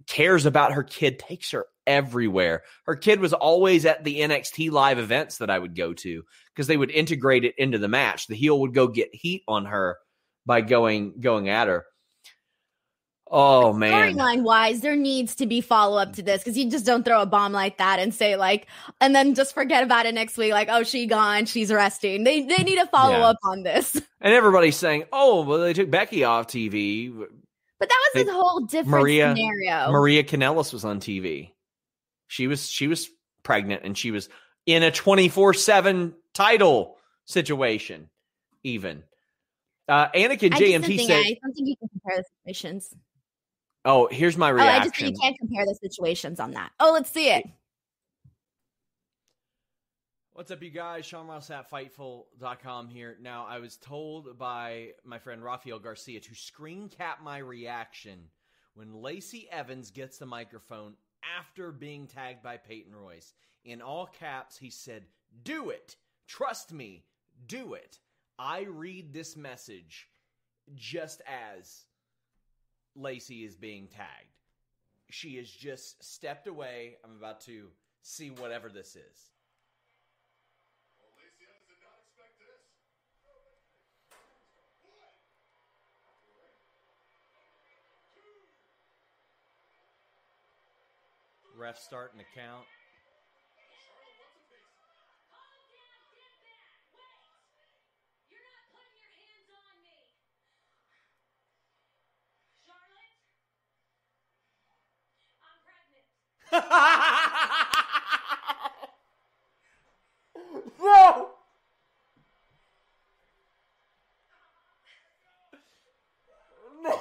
cares about her kid, takes her everywhere. Her kid was always at the NXT live events that I would go to because they would integrate it into the match. The heel would go get heat on her by going going at her. Oh man. Storyline wise, there needs to be follow up to this because you just don't throw a bomb like that and say like, and then just forget about it next week. Like, oh, she gone, she's resting. They they need a follow yeah. up on this. And everybody's saying, oh, well, they took Becky off TV. But that was they, a whole different Maria, scenario. Maria Kanellis was on TV. She was she was pregnant and she was in a 24/7 title situation even. Uh Anakin JMT said I don't think you can compare the situations. Oh, here's my reaction. Oh, I just think you can't compare the situations on that. Oh, let's see it. What's up, you guys? Sean Ross at Fightful.com here. Now, I was told by my friend Rafael Garcia to screen cap my reaction when Lacey Evans gets the microphone after being tagged by Peyton Royce. In all caps, he said, Do it. Trust me. Do it. I read this message just as Lacey is being tagged. She has just stepped away. I'm about to see whatever this is. Ref starting to count. no! No!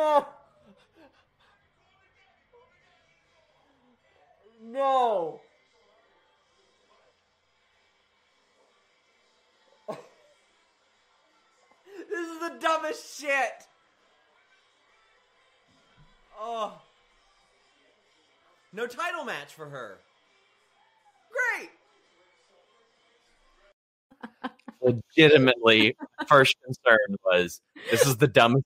No. No. this is the dumbest shit. Oh. No title match for her. Great. Legitimately, first concern was this is the dumbest,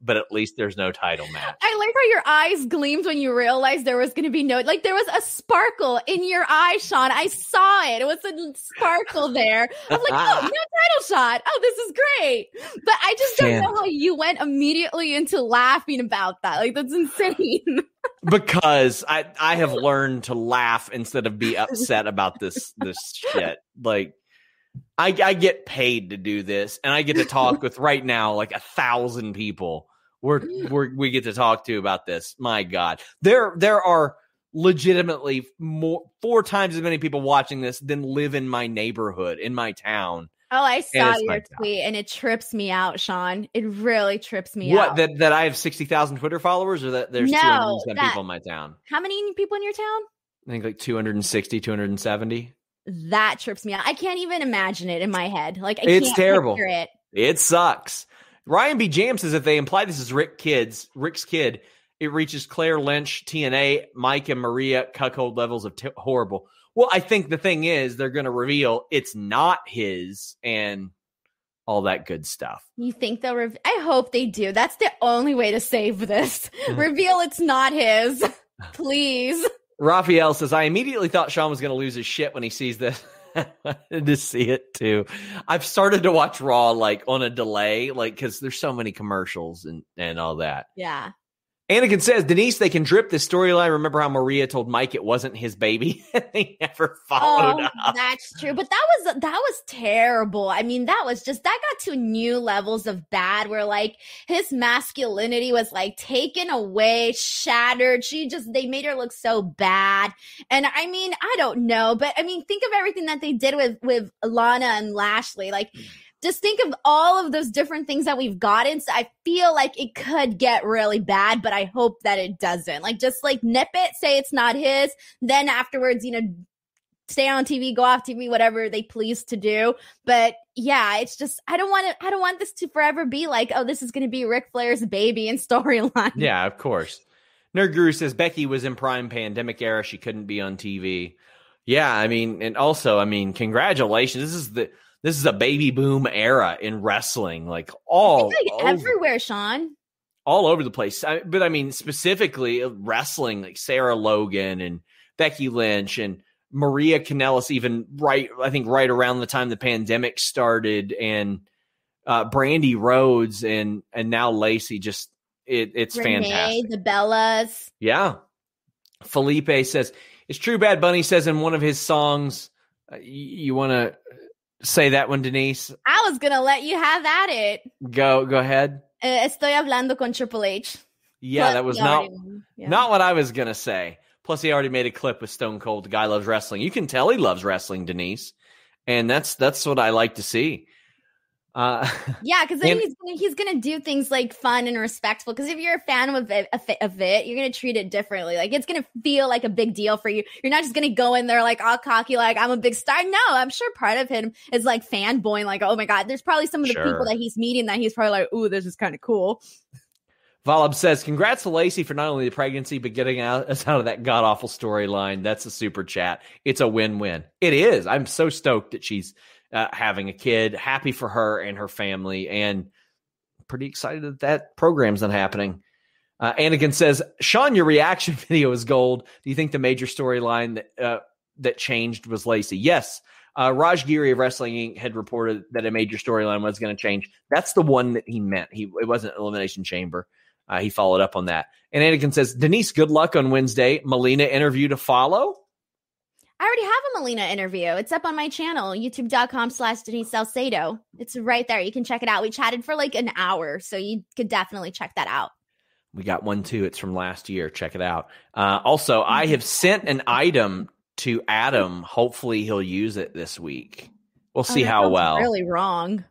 but at least there's no title match. I like how your eyes gleamed when you realized there was going to be no, like there was a sparkle in your eye, Sean. I saw it. It was a sparkle there. I was like, oh, no title shot. Oh, this is great. But I just don't know how you went immediately into laughing about that. Like that's insane. because I I have learned to laugh instead of be upset about this this shit. Like I I get paid to do this, and I get to talk with right now like a thousand people. We're we're we get to talk to about this. My God, there there are legitimately more four times as many people watching this than live in my neighborhood in my town. Oh, I saw your tweet and it trips me out, Sean. It really trips me What out. that that I have sixty thousand Twitter followers, or that there's No, two hundred and seven people in my town. How many people in your town? I think like 260, 270. That trips me out. I can't even imagine it in my head. Like I It's can't terrible. it. It sucks. Ryan B. Jam says if they imply this is Rick Kids, Rick's kid, it reaches Claire Lynch, TNA, Mike, and Maria cuckold levels of t- horrible. Well, I think the thing is they're going to reveal it's not his and all that good stuff. You think they'll? Rev- I hope they do. That's the only way to save this. Mhm. Reveal it's not his, please. Raphael says I immediately thought Sean was going to lose his shit when he sees this. To see it too. I've started to watch Raw like on a delay, like because there's so many commercials and and all that. Yeah. Anakin says, Denise, they can drip this storyline. Remember how Maria told Mike it wasn't his baby? they never followed Oh, up. that's true. But that was that was terrible. I mean, that was just that got to new levels of bad where like his masculinity was like taken away, shattered. She just they made her look so bad. And I mean, I don't know, but I mean, think of everything that they did with with Lana and Lashley. Like hmm. Just think of all of those different things that we've gotten. So I feel like it could get really bad, but I hope that it doesn't. Like just like nip it, say it's not his, then afterwards, you know, stay on TV, go off TV, whatever they please to do. But yeah, it's just I don't want to I don't want this to forever be like, oh, this is gonna be Ric Flair's baby and storyline. Yeah, of course. Nerd Guru says Becky was in prime pandemic era. She couldn't be on TV. Yeah, I mean, and also, I mean, congratulations. This is the this is a baby boom era in wrestling, like all It's like everywhere, Sean. all over the place. I, but I mean, specifically uh, wrestling, like Sarah Logan and Becky Lynch and Maria Kanellis, even right, I think right around the time the pandemic started, and uh, Brandi Rhodes and and now Lacey. Just it, it's Renee, fantastic. the Bellas. Yeah. Felipe says it's true. Bad Bunny says in one of his songs. Uh, you want to say that one, Denise? I was gonna let you have at it. Go, go ahead. Uh, estoy hablando con Triple H. Yeah, But that was not yeah. not what I was gonna say. Plus, he already made a clip with Stone Cold. The guy loves wrestling. You can tell he loves wrestling, Denise, and that's that's what I like to see. Uh, Yeah, because then And- he's gonna, he's gonna do things like fun and respectful. Because if you're a fan of it, of it, you're gonna treat it differently. Like it's gonna feel like a big deal for you. You're not just gonna go in there like all cocky, like I'm a big star. No, I'm sure part of him is like fanboying, like oh my god. There's probably some of the Sure. people that he's meeting that he's probably like, ooh, this is kind of cool. Valab says, "Congrats to Lacey for not only the pregnancy but getting out, us out of that god awful storyline." That's a super chat. It's a win win. It is. I'm so stoked that she's uh, having a kid. Happy for her and her family, and pretty excited that that program's not happening. Uh, Anakin says, "Sean, your reaction video is gold. Do you think the major storyline that uh, that changed was Lacey?" Yes. Uh, Raj Giri of Wrestling Inc. had reported that a major storyline was going to change. That's the one that he meant. He it wasn't Elimination Chamber. Uh, he followed up on that. And Anakin says, Denise, good luck on Wednesday. Melina interview to follow. I already have a Melina interview. It's up on my channel, youtube.com slash Denise Salcedo. It's right there. You can check it out. We chatted for like an hour, so you could definitely check that out. We got one too. It's from last year. Check it out. Uh, also, I have sent an item to Adam. Hopefully, he'll use it this week. We'll Oh, see that how well. Really wrong.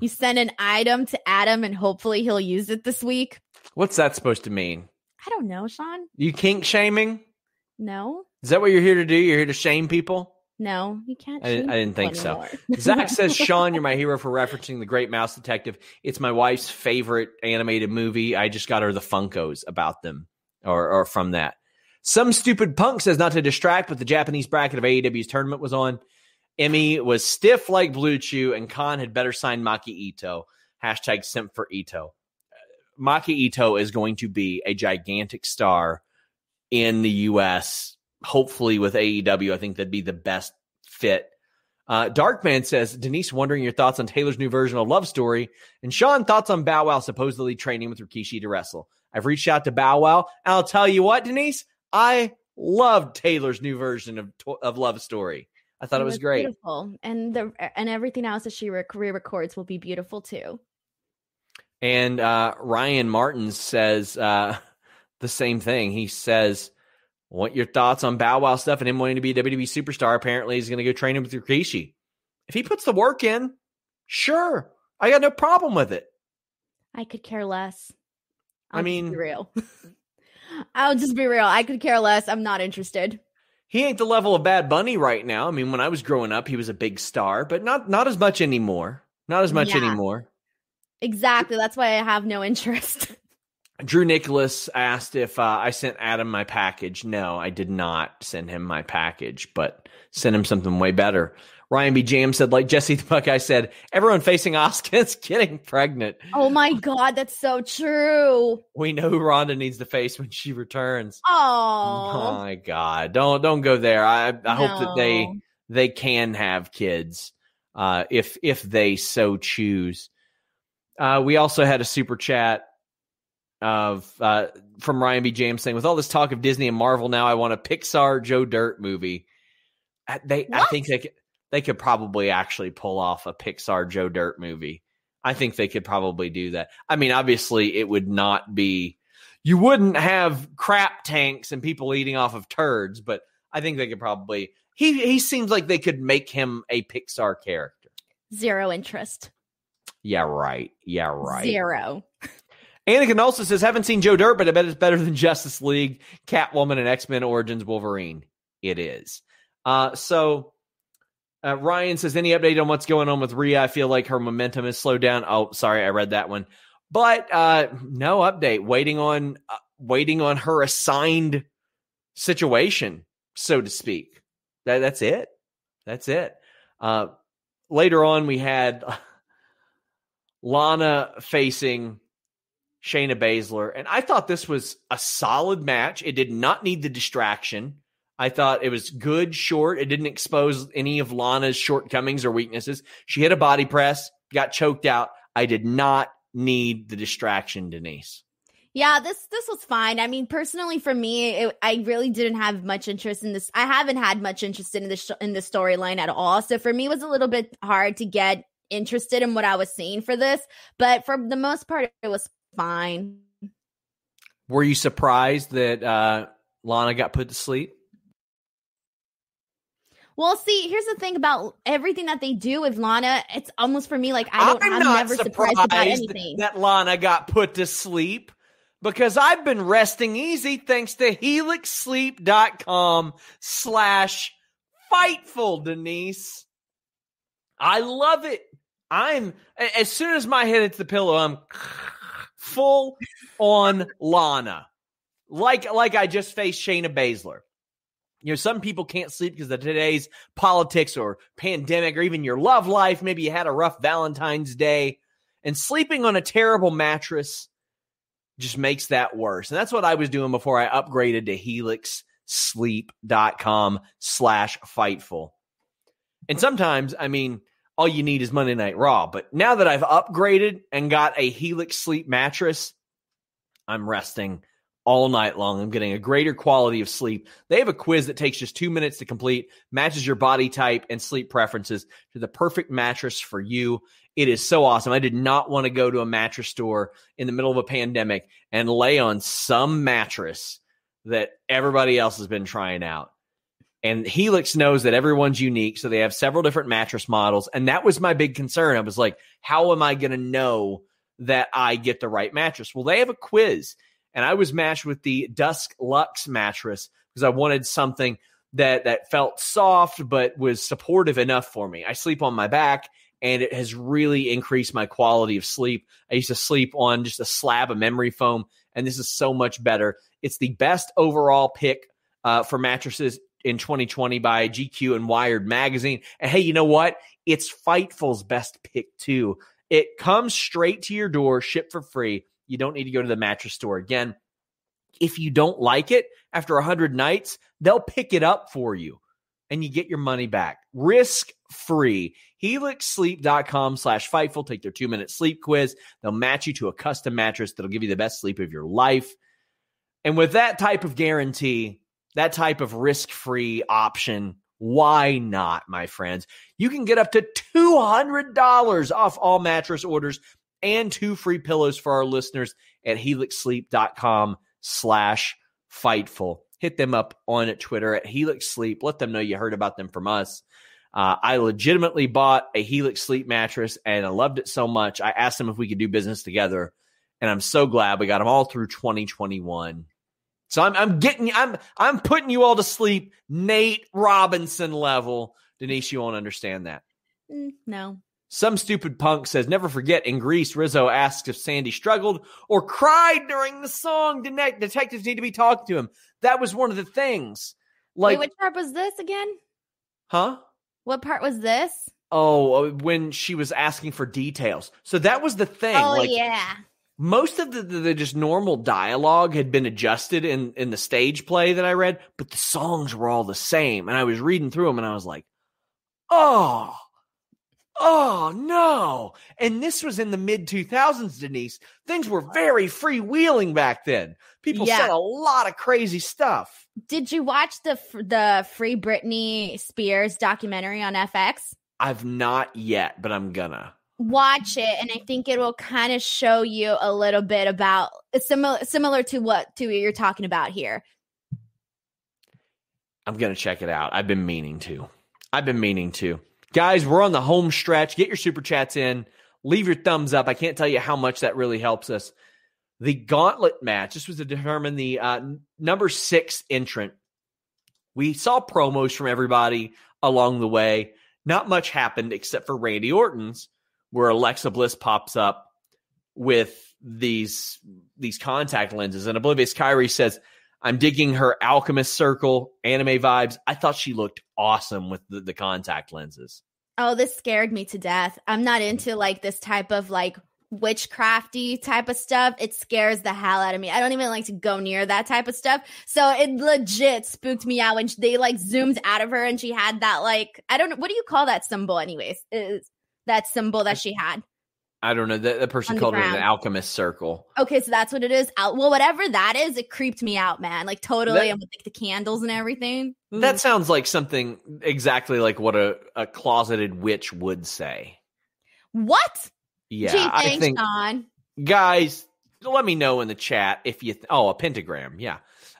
You send an item to Adam and hopefully he'll use it this week. What's that supposed to mean? I don't know, Sean. You kink shaming? No, Is that what you're here to do? You're here to shame people? no, you can't. I didn't- shame I didn't think people so. Zach says, Sean, you're my hero for referencing the Great Mouse Detective. It's my wife's favorite animated movie. I just got her the Funkos about them or, or from that. Some stupid punk says not to distract, but the Japanese bracket of AEW's tournament was on. Emmy was stiff like Blue Chew, and Khan had better sign Maki Itoh. Hashtag simp for Itoh. Uh, Maki Itoh is going to be a gigantic star in the U.S. Hopefully, with AEW, I think that'd be the best fit. Uh, Darkman says, Denise, wondering your thoughts on Taylor's new version of Love Story. And Sean, thoughts on Bow Wow supposedly training with Rikishi to wrestle. I've reached out to Bow Wow, and I'll tell you what, Denise, I loved Taylor's new version of, of Love Story. I thought it, was, great. beautiful, and the and everything else that she re- re-records will be beautiful too. And uh, Ryan Martin says uh, the same thing. He says, "What your thoughts on Bow Wow stuff and him wanting to be a WWE superstar? Apparently, he's going to go train him with Rikishi. If he puts the work in, sure, I got no problem with it. I could care less. I I'll just mean- be real. I'll just be real. I could care less. I'm not interested. He ain't the level of Bad Bunny right now. I mean, when I was growing up, he was a big star, but not not as much anymore. Not as much Yeah. anymore." Exactly. That's why I have no interest. Drew Nicholas asked if uh, I sent Adam my package. No, I did not send him my package, but sent him something way better. Ryan B. Jam said, like Jesse the Buckeye said, everyone facing Asuka is getting pregnant. oh my god, that's so true. We know who Ronda needs to face when she returns. Oh, my God, don't don't go there. I I hope that they they can have kids uh, if if they so choose. Uh, we also had a super chat of uh, from Ryan B. James saying, "With all this talk of Disney and Marvel now, I want a Pixar Joe Dirt movie." Uh, They, I think they could, they could probably actually pull off a Pixar Joe Dirt movie. I think they could probably do that. I mean, obviously, it would not be. You wouldn't have crap tanks and people eating off of turds, but I think they could probably. He he seems like they could make him a Pixar character. zero interest. Yeah, right. Yeah, right. Zero. Anakin also says, haven't seen Joe Dirt, but I bet it's better than Justice League, Catwoman, and X Men Origins Wolverine. It is. Uh, so uh, Ryan says, any update on what's going on with Rhea? I feel like her momentum has slowed down. Oh, sorry, I read that one. But uh, no update. Waiting on uh, waiting on her assigned situation, so to speak. That that's it. That's it. Uh, later on, we had Lana facing Shayna Baszler, and I thought this was a solid match. It did not need the distraction. I thought it was good, short. It didn't expose any of Lana's shortcomings or weaknesses. She hit a body press, got choked out. I did not need the distraction, Denise. Yeah, this this was fine. I mean, personally, for me, it, I really didn't have much interest in this. I haven't had much interest in this in the storyline at all. So for me, it was a little bit hard to get interested in what I was seeing for this. But for the most part, it was fine. Were you surprised that uh, Lana got put to sleep? Well, see, here's the thing about everything that they do with Lana. It's almost for me like I don't. I'm, never surprised about anything. that Lana got put to sleep because I've been resting easy thanks to helixsleep.com slash fightful, Denise. I love it. I'm as soon as my head hits the pillow, I'm full on Lana. Like like I just faced Shayna Baszler. You know, some people can't sleep because of today's politics or pandemic or even your love life. Maybe you had a rough Valentine's Day and sleeping on a terrible mattress just makes that worse. And that's what I was doing before I upgraded to helixsleep.com slash fightful. And sometimes, I mean, all you need is Monday Night Raw. But now that I've upgraded and got a Helix sleep mattress, I'm resting all night long. I'm getting a greater quality of sleep. They have a quiz that takes just two minutes to complete, matches your body type and sleep preferences to the perfect mattress for you. It is so awesome. I did not want to go to a mattress store in the middle of a pandemic and lay on some mattress that everybody else has been trying out. And Helix knows that everyone's unique. So they have several different mattress models. And that was my big concern. I was like, how am I going to know that I get the right mattress? Well, they have a quiz, and I was matched with the Dusk Luxe mattress because I wanted something that that felt soft but was supportive enough for me. I sleep on my back and it has really increased my quality of sleep. I used to sleep on just a slab of memory foam and this is so much better. It's the best overall pick uh, for mattresses in 2020 by GQ and Wired magazine. And hey, you know what? It's Fightful's best pick too. It comes straight to your door, shipped for free. You don't need to go to the mattress store again. If you don't like it after 100 nights, they'll pick it up for you and you get your money back risk free. HelixSleep.com slash Fightful. Take their two minute sleep quiz. They'll match you to a custom mattress that'll give you the best sleep of your life. And with that type of guarantee, that type of risk free option, why not, my friends? You can get up to $200 off all mattress orders and two free pillows for our listeners at helixsleep.com slash fightful. Hit them up on Twitter at Helix Sleep. Let them know you heard about them from us. Uh, I legitimately bought a Helix Sleep mattress and I loved it so much. I asked them if we could do business together, and I'm so glad we got them all through 2021. So I'm I'm getting I'm I'm putting you all to sleep, Nate Robinson level. Denise, you won't understand that. Mm, no. Some stupid punk says, never forget in Grease, Rizzo asks if Sandy struggled or cried during the song. Detectives need to be talking to him. That was one of the things. Like, Wait, which part was this again? huh? What part was this? Oh, uh, when she was asking for details. So that was the thing. Oh like, yeah. Most of the, the, just normal dialogue had been adjusted in in the stage play that I read, but the songs were all the same. And I was reading through them, and I was like, "Oh, oh no!" And this was in the mid two thousands, Denise. Things were very freewheeling back then. People Yeah. said a lot of crazy stuff. Did you watch the the Free Britney Spears documentary on FX? I've not yet, but I'm gonna. Watch it, and I think it will kind of show you a little bit about similar similar to what to what you're talking about here. I'm gonna check it out. I've been meaning to. I've been meaning to. Guys, we're on the home stretch. Get your super chats in. Leave your thumbs up. I can't tell you how much that really helps us. The gauntlet match. This was to determine the uh, number six entrant. We saw promos from everybody along the way. Not much happened except for Randy Orton's, where Alexa Bliss pops up with these these contact lenses. And Oblivious Kyrie says, I'm digging her alchemist circle anime vibes. I thought she looked awesome with the, the contact lenses. Oh, this scared me to death. I'm not mm-hmm. into like this type of like witchcrafty type of stuff. It scares the hell out of me. I don't even like to go near that type of stuff. So it legit spooked me out when they like zoomed out of her and she had that like I don't know what do you call that symbol anyways? Is that symbol that she had? I don't know. The, the person called it an alchemist circle. Okay, so that's what it is. Out well, whatever that is, it creeped me out, man. Like totally, That- and with like, the candles and everything. Ooh. That sounds like something exactly like what a, a closeted witch would say. what? Yeah, Gee, I thanks, think Sean. guys, let me know in the chat if you. Th- oh, a pentagram. Yeah.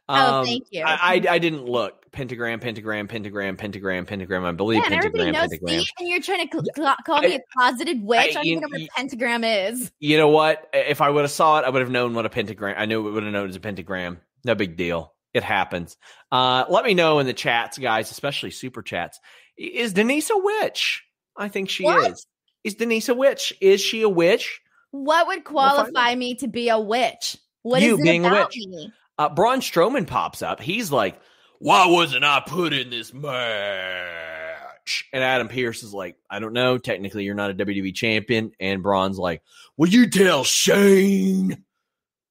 Oh, Um, thank you. I, I I didn't look pentagram, pentagram, pentagram, pentagram, pentagram. I believe Yeah, pentagram, knows. pentagram. See, and you're trying to cl- call me a closeted witch. I, I- don't know what a pentagram is. You know what? If I would have saw it, I would have known what a pentagram. I knew it would have known it was a pentagram. No big deal. It happens. Uh, let me know in the chats, guys, especially super chats. Is Denise a witch? I think she What? is. Is Denise a witch? Is she a witch? What would We'll qualify me to be a witch? What is You it being a about witch. me? Uh, Braun Strowman pops up. He's like, "Why wasn't I put in this match?" And Adam Pearce is like, "I don't know. Technically, you're not a WWE champion." And Braun's like, "Will you tell Shane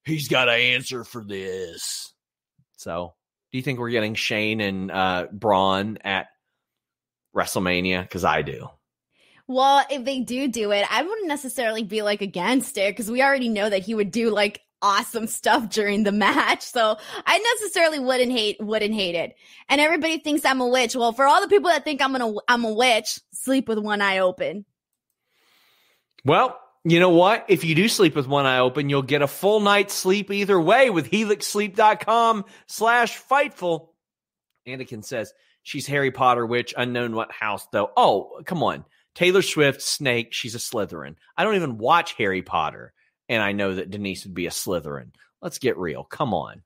he's got an answer for this?" So, do you think we're getting Shane and uh, Braun at WrestleMania? Because I do. Well, if they do do it, I wouldn't necessarily be like against it because we already know that he would do like awesome stuff during the match. So I necessarily wouldn't hate wouldn't hate it. And everybody thinks I'm a witch. Well, for all the people that think I'm gonna I'm a witch, sleep with one eye open. Well, you know what? If you do sleep with one eye open, you'll get a full night's sleep either way with helixsleep.com slash fightful. Anakin says she's Harry Potter witch, unknown what house though. Oh, come on. Taylor Swift, Snake, she's a Slytherin. I don't even watch Harry Potter. And I know that Denise would be a Slytherin. Let's get real. Come on.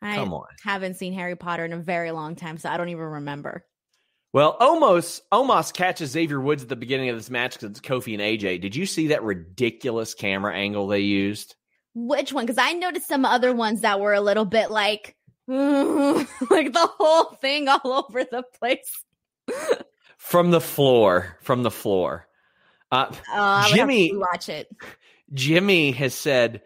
I Come on. haven't seen Harry Potter in a very long time, so I don't even remember. Well, Omos Omos catches Xavier Woods at the beginning of this match because it's Kofi and AJ. Did you see that ridiculous camera angle they used? Which one? Because I noticed some other ones that were a little bit like, like the whole thing all over the place. From the floor, from the floor. Uh, Oh, I would have Jimmy- watch it. Jimmy has said,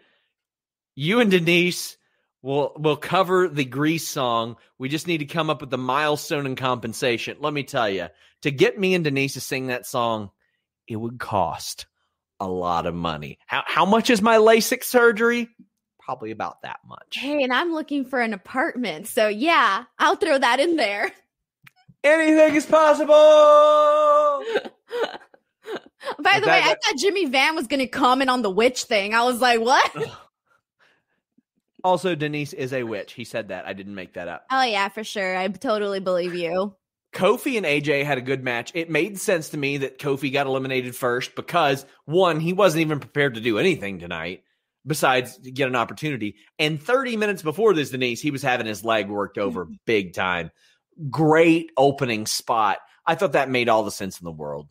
"You and Denise will will cover the Grease song. We just need to come up with the milestone and compensation." Let me tell you, to get me and Denise to sing that song, it would cost a lot of money. How how much is my LASIK surgery? Probably about that much. Hey, and I'm looking for an apartment, so yeah, I'll throw that in there. Anything is possible. By the way, that- I thought Jimmy Van was going to comment on the witch thing. I was like, what? Also, Denise is a witch. He said that. I didn't make that up. oh, yeah, for sure. I totally believe you. Kofi and AJ had a good match. It made sense to me that Kofi got eliminated first because one, he wasn't even prepared to do anything tonight besides get an opportunity. And 30 minutes before this, Denise, he was having his leg worked over big time. Great opening spot. I thought that made all the sense in the world.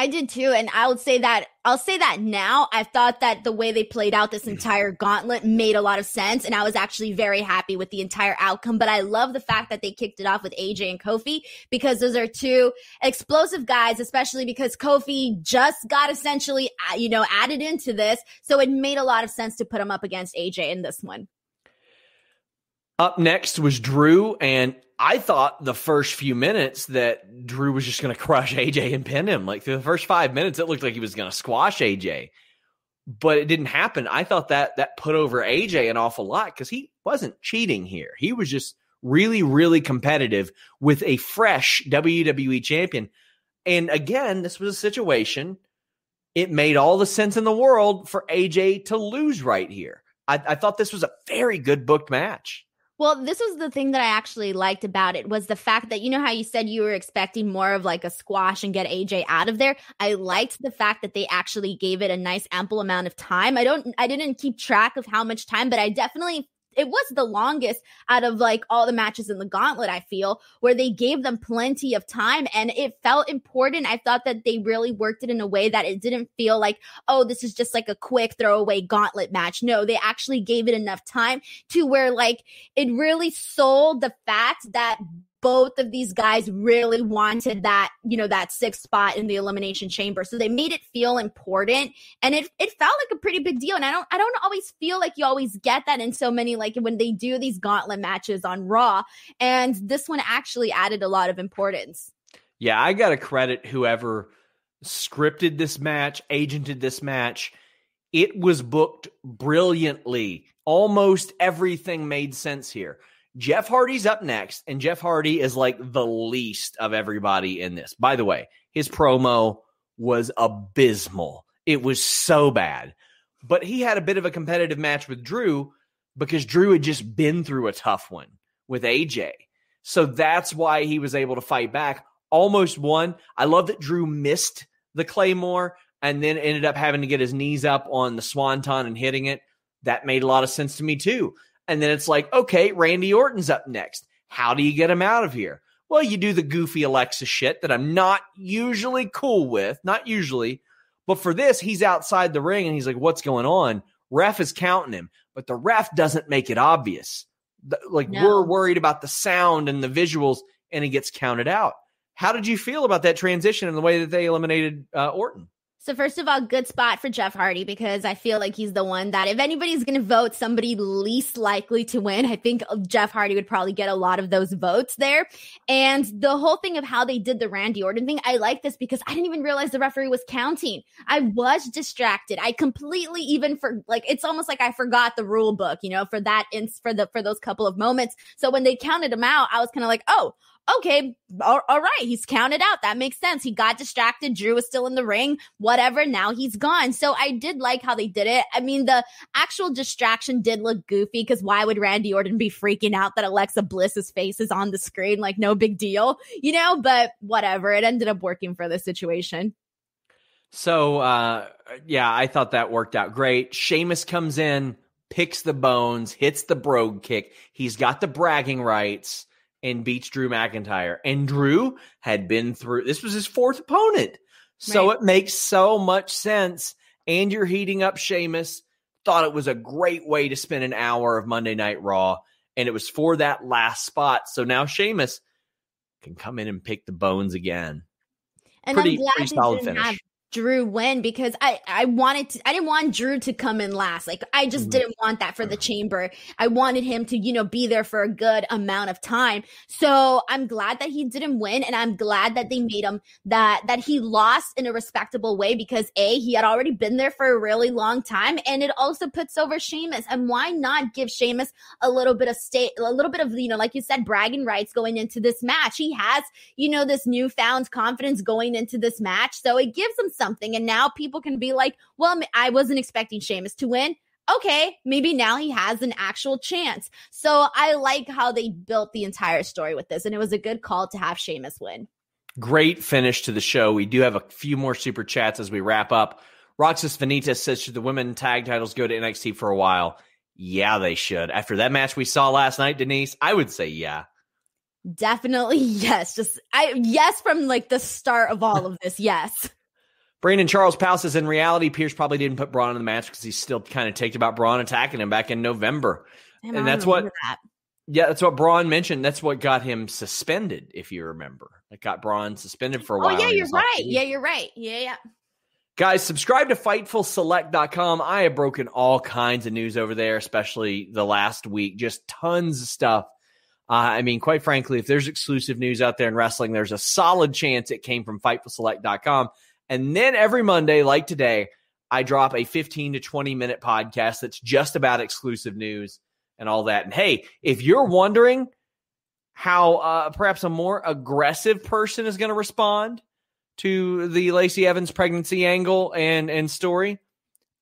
I did too, and I would say that I'll say that now. I thought that the way they played out this entire gauntlet made a lot of sense, and I was actually very happy with the entire outcome. But I love the fact that they kicked it off with AJ and Kofi because those are two explosive guys, especially because Kofi just got essentially, uh, you know, added into this, so it made a lot of sense to put him up against AJ in this one. Up next was Drew, and I thought the first few minutes that Drew was just going to crush AJ and pin him. Like through the first five minutes, it looked like he was going to squash AJ, but it didn't happen. I thought that that put over AJ an awful lot because he wasn't cheating here. He was just really, really competitive with a fresh WWE champion. And again, this was a situation. It made all the sense in the world for AJ to lose right here. I, I thought this was a very good booked match. Well, this was the thing that I actually liked about it was the fact that you know how you said you were expecting more of like a squash and get AJ out of there. I liked the fact that they actually gave it a nice ample amount of time. I don't I didn't keep track of how much time, but I definitely it was the longest out of like all the matches in the gauntlet, I feel, where they gave them plenty of time and it felt important. I thought that they really worked it in a way that it didn't feel like, oh, this is just like a quick throwaway gauntlet match. No, they actually gave it enough time to where like it really sold the fact that both of these guys really wanted that, you know, that sixth spot in the elimination chamber. So they made it feel important and it it felt like a pretty big deal. And I don't I don't always feel like you always get that in so many like when they do these gauntlet matches on Raw. And this one actually added a lot of importance. Yeah, I got to credit whoever scripted this match, agented this match. It was booked brilliantly. Almost everything made sense here. Jeff Hardy's up next, and Jeff Hardy is like the least of everybody in this. By the way, his promo was abysmal. It was so bad. But he had a bit of a competitive match with Drew because Drew had just been through a tough one with AJ. So that's why he was able to fight back. Almost won. I love that Drew missed the Claymore and then ended up having to get his knees up on the Swanton and hitting it. That made a lot of sense to me too. And then it's like, okay, Randy Orton's up next. How do you get him out of here? Well, you do the goofy Alexa shit that I'm not usually cool with, not usually. But for this, he's outside the ring and he's like, what's going on? Ref is counting him, but the ref doesn't make it obvious. The- like, No. we're worried about the sound and the visuals, and he gets counted out. How did you feel about that transition and the way that they eliminated uh, Orton? So first of all, good spot for Jeff Hardy because I feel like he's the one that if anybody's going to vote somebody least likely to win, I think Jeff Hardy would probably get a lot of those votes there. And the whole thing of how they did the Randy Orton thing, I like this because I didn't even realize the referee was counting. I was distracted. I completely even for like it's almost like I forgot the rule book, you know, for that ins for the for those couple of moments. So when they counted him out, I was kind of like, "Oh, okay, all, all right, he's counted out. That makes sense. He got distracted. Drew was still in the ring, whatever. Now he's gone. So I did like how they did it. I mean, the actual distraction did look goofy because why would Randy Orton be freaking out that Alexa Bliss's face is on the screen? Like, no big deal, you know, but whatever. It ended up working for the situation. So uh, yeah, I thought that worked out great. Sheamus comes in, picks the bones, hits the brogue kick. He's got the bragging rights and beats Drew McIntyre. And Drew had been through this was his fourth opponent. So Right. it makes so much sense. And you're heating up Sheamus. Thought it was a great way to spend an hour of Monday Night Raw. And it was for that last spot. So now Sheamus can come in and pick the bones again. And Pretty- I'm glad pretty solid finish. have Drew win because I I wanted to I didn't want Drew to come in last. Like I just Mhm. didn't want that for the chamber. I wanted him to, you know, be there for a good amount of time. So I'm glad that he didn't win and I'm glad that they made him that that he lost in a respectable way because A, he had already been there for a really long time and it also puts over Sheamus. And why not give Sheamus a little bit of state a little bit of, you know, like you said, bragging rights going into this match. He has you know, this newfound confidence going into this match. So it gives him something. And now people can be like, well, I wasn't expecting Sheamus to win. Okay, maybe now he has an actual chance. So I like how they built the entire story with this. And it was a good call to have Sheamus win. Great finish to the show. We do have a few more super chats as we wrap up. Roxas Vanitas says, Should the women tag titles go to NXT for a while? Yeah, they should. After that match we saw last night, Denise, I would say yeah. Definitely yes. Just I yes from like the start of all of this. Yes. Brandon Charles Powell says, In reality, Pearce probably didn't put Braun in the match because he's still kind of ticked about Braun attacking him back in November. Damn, And I that's what- that. Yeah, that's what Braun mentioned. That's what got him suspended, if you remember. That got Braun suspended for a while. Oh yeah, you're right. Yeah, you're right. Yeah, yeah. Guys, subscribe to FightfulSelect.com. I have broken all kinds of news over there, especially the last week. Just tons of stuff. Uh, I mean, quite frankly, if there's exclusive news out there in wrestling, there's a solid chance it came from FightfulSelect.com. And then every Monday, like today, I drop a 15 to 20 minute podcast that's just about exclusive news and all that. And hey, if you're wondering how uh, perhaps a more aggressive person is going to respond to the Lacey Evans pregnancy angle and and story.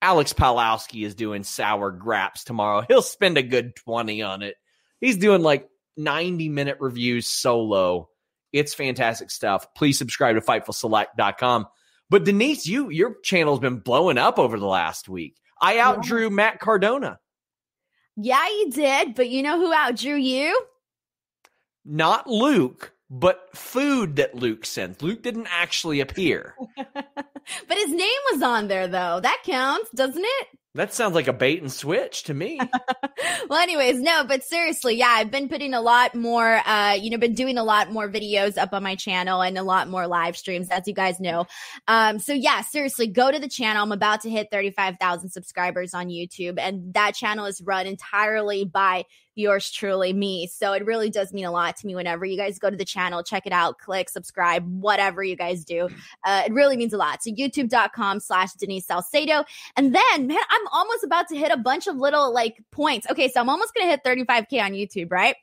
Alex Palowski is doing sour grapes tomorrow. He'll spend a good 20 on it. He's doing like 90 minute reviews solo. It's fantastic stuff. Please subscribe to fightfulselect.com. But Denise, you your channel's been blowing up over the last week. I outdrew Matt Cardona. Yeah, you did. But you know who outdrew you? Not Luke, but food that Luke sent. Luke didn't actually appear. but his name was on there though. That counts, doesn't it? That sounds like a bait and switch to me. well, anyways, no, but seriously, yeah, I've been putting a lot more, uh, you know, been doing a lot more videos up on my channel and a lot more live streams, as you guys know. Um, so yeah, seriously, go to the channel. I'm about to hit 35,000 subscribers on YouTube, and that channel is run entirely by yours truly, me. So it really does mean a lot to me whenever you guys go to the channel, check it out, click subscribe, whatever you guys do. Uh, it really means a lot. So youtube.com slash Denise Salcedo. And then, man, I'm almost about to hit a bunch of little like points. Okay, so I'm almost going to hit 35K on YouTube, right?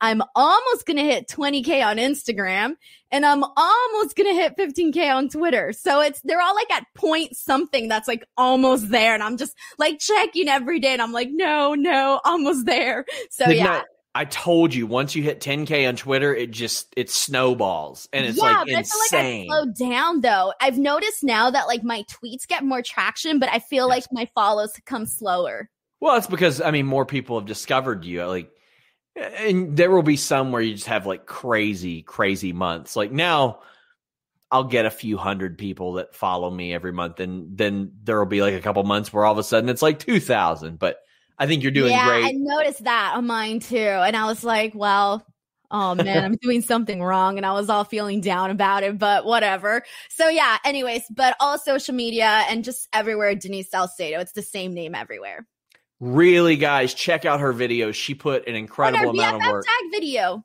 I'm almost going to hit 20K on Instagram and I'm almost going to hit 15K on Twitter. So it's, they're all like at point something that's like almost there. And I'm just like checking every day and I'm like, no, no, almost there. So yeah. I, I told you once you hit 10k on Twitter, it just it snowballs and it's yeah, like but I feel like I insane. slowed down though. I've noticed now that like my tweets get more traction, but I feel like my follows come slower. well, it's because I mean more people have discovered you. Uh, like, and there will be some where you just have like crazy, crazy months. Like now, I'll get a few hundred people that follow me every month, and then there will be like a couple months where all of a sudden it's like two thousand. But I think you're doing yeah, great. I noticed that on mine too. And I was like, well, oh man, I'm doing something wrong. And I was all feeling down about it, but whatever. So yeah, anyways, but all social media and just everywhere, Denise Salcedo. It's the same name everywhere. really, guys, check out her videos. She put an incredible amount of BFF work. tag video.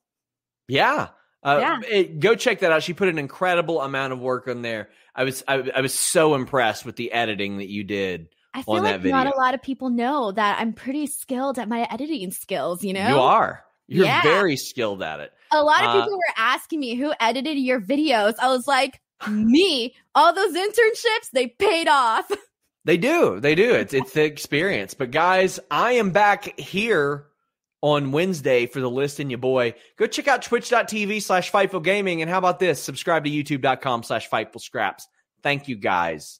Yeah. Uh, Yeah. it- go check that out. She put an incredible amount of work on there. I was I, I was so impressed with the editing that you did. I feel like not a lot of people know that I'm pretty skilled at my editing skills, you know? You are. You're Yeah. very skilled at it. A lot of Uh, people were asking me who edited your videos. I was like, me. All those internships, they paid off. They do. They do. It's it's the experience. But guys, I am back here on Wednesday for the list and your boy. Go check out twitch.tv slash Fightful Gaming. And how about this? Subscribe to youtube.com slash Fightful Scraps. Thank you guys.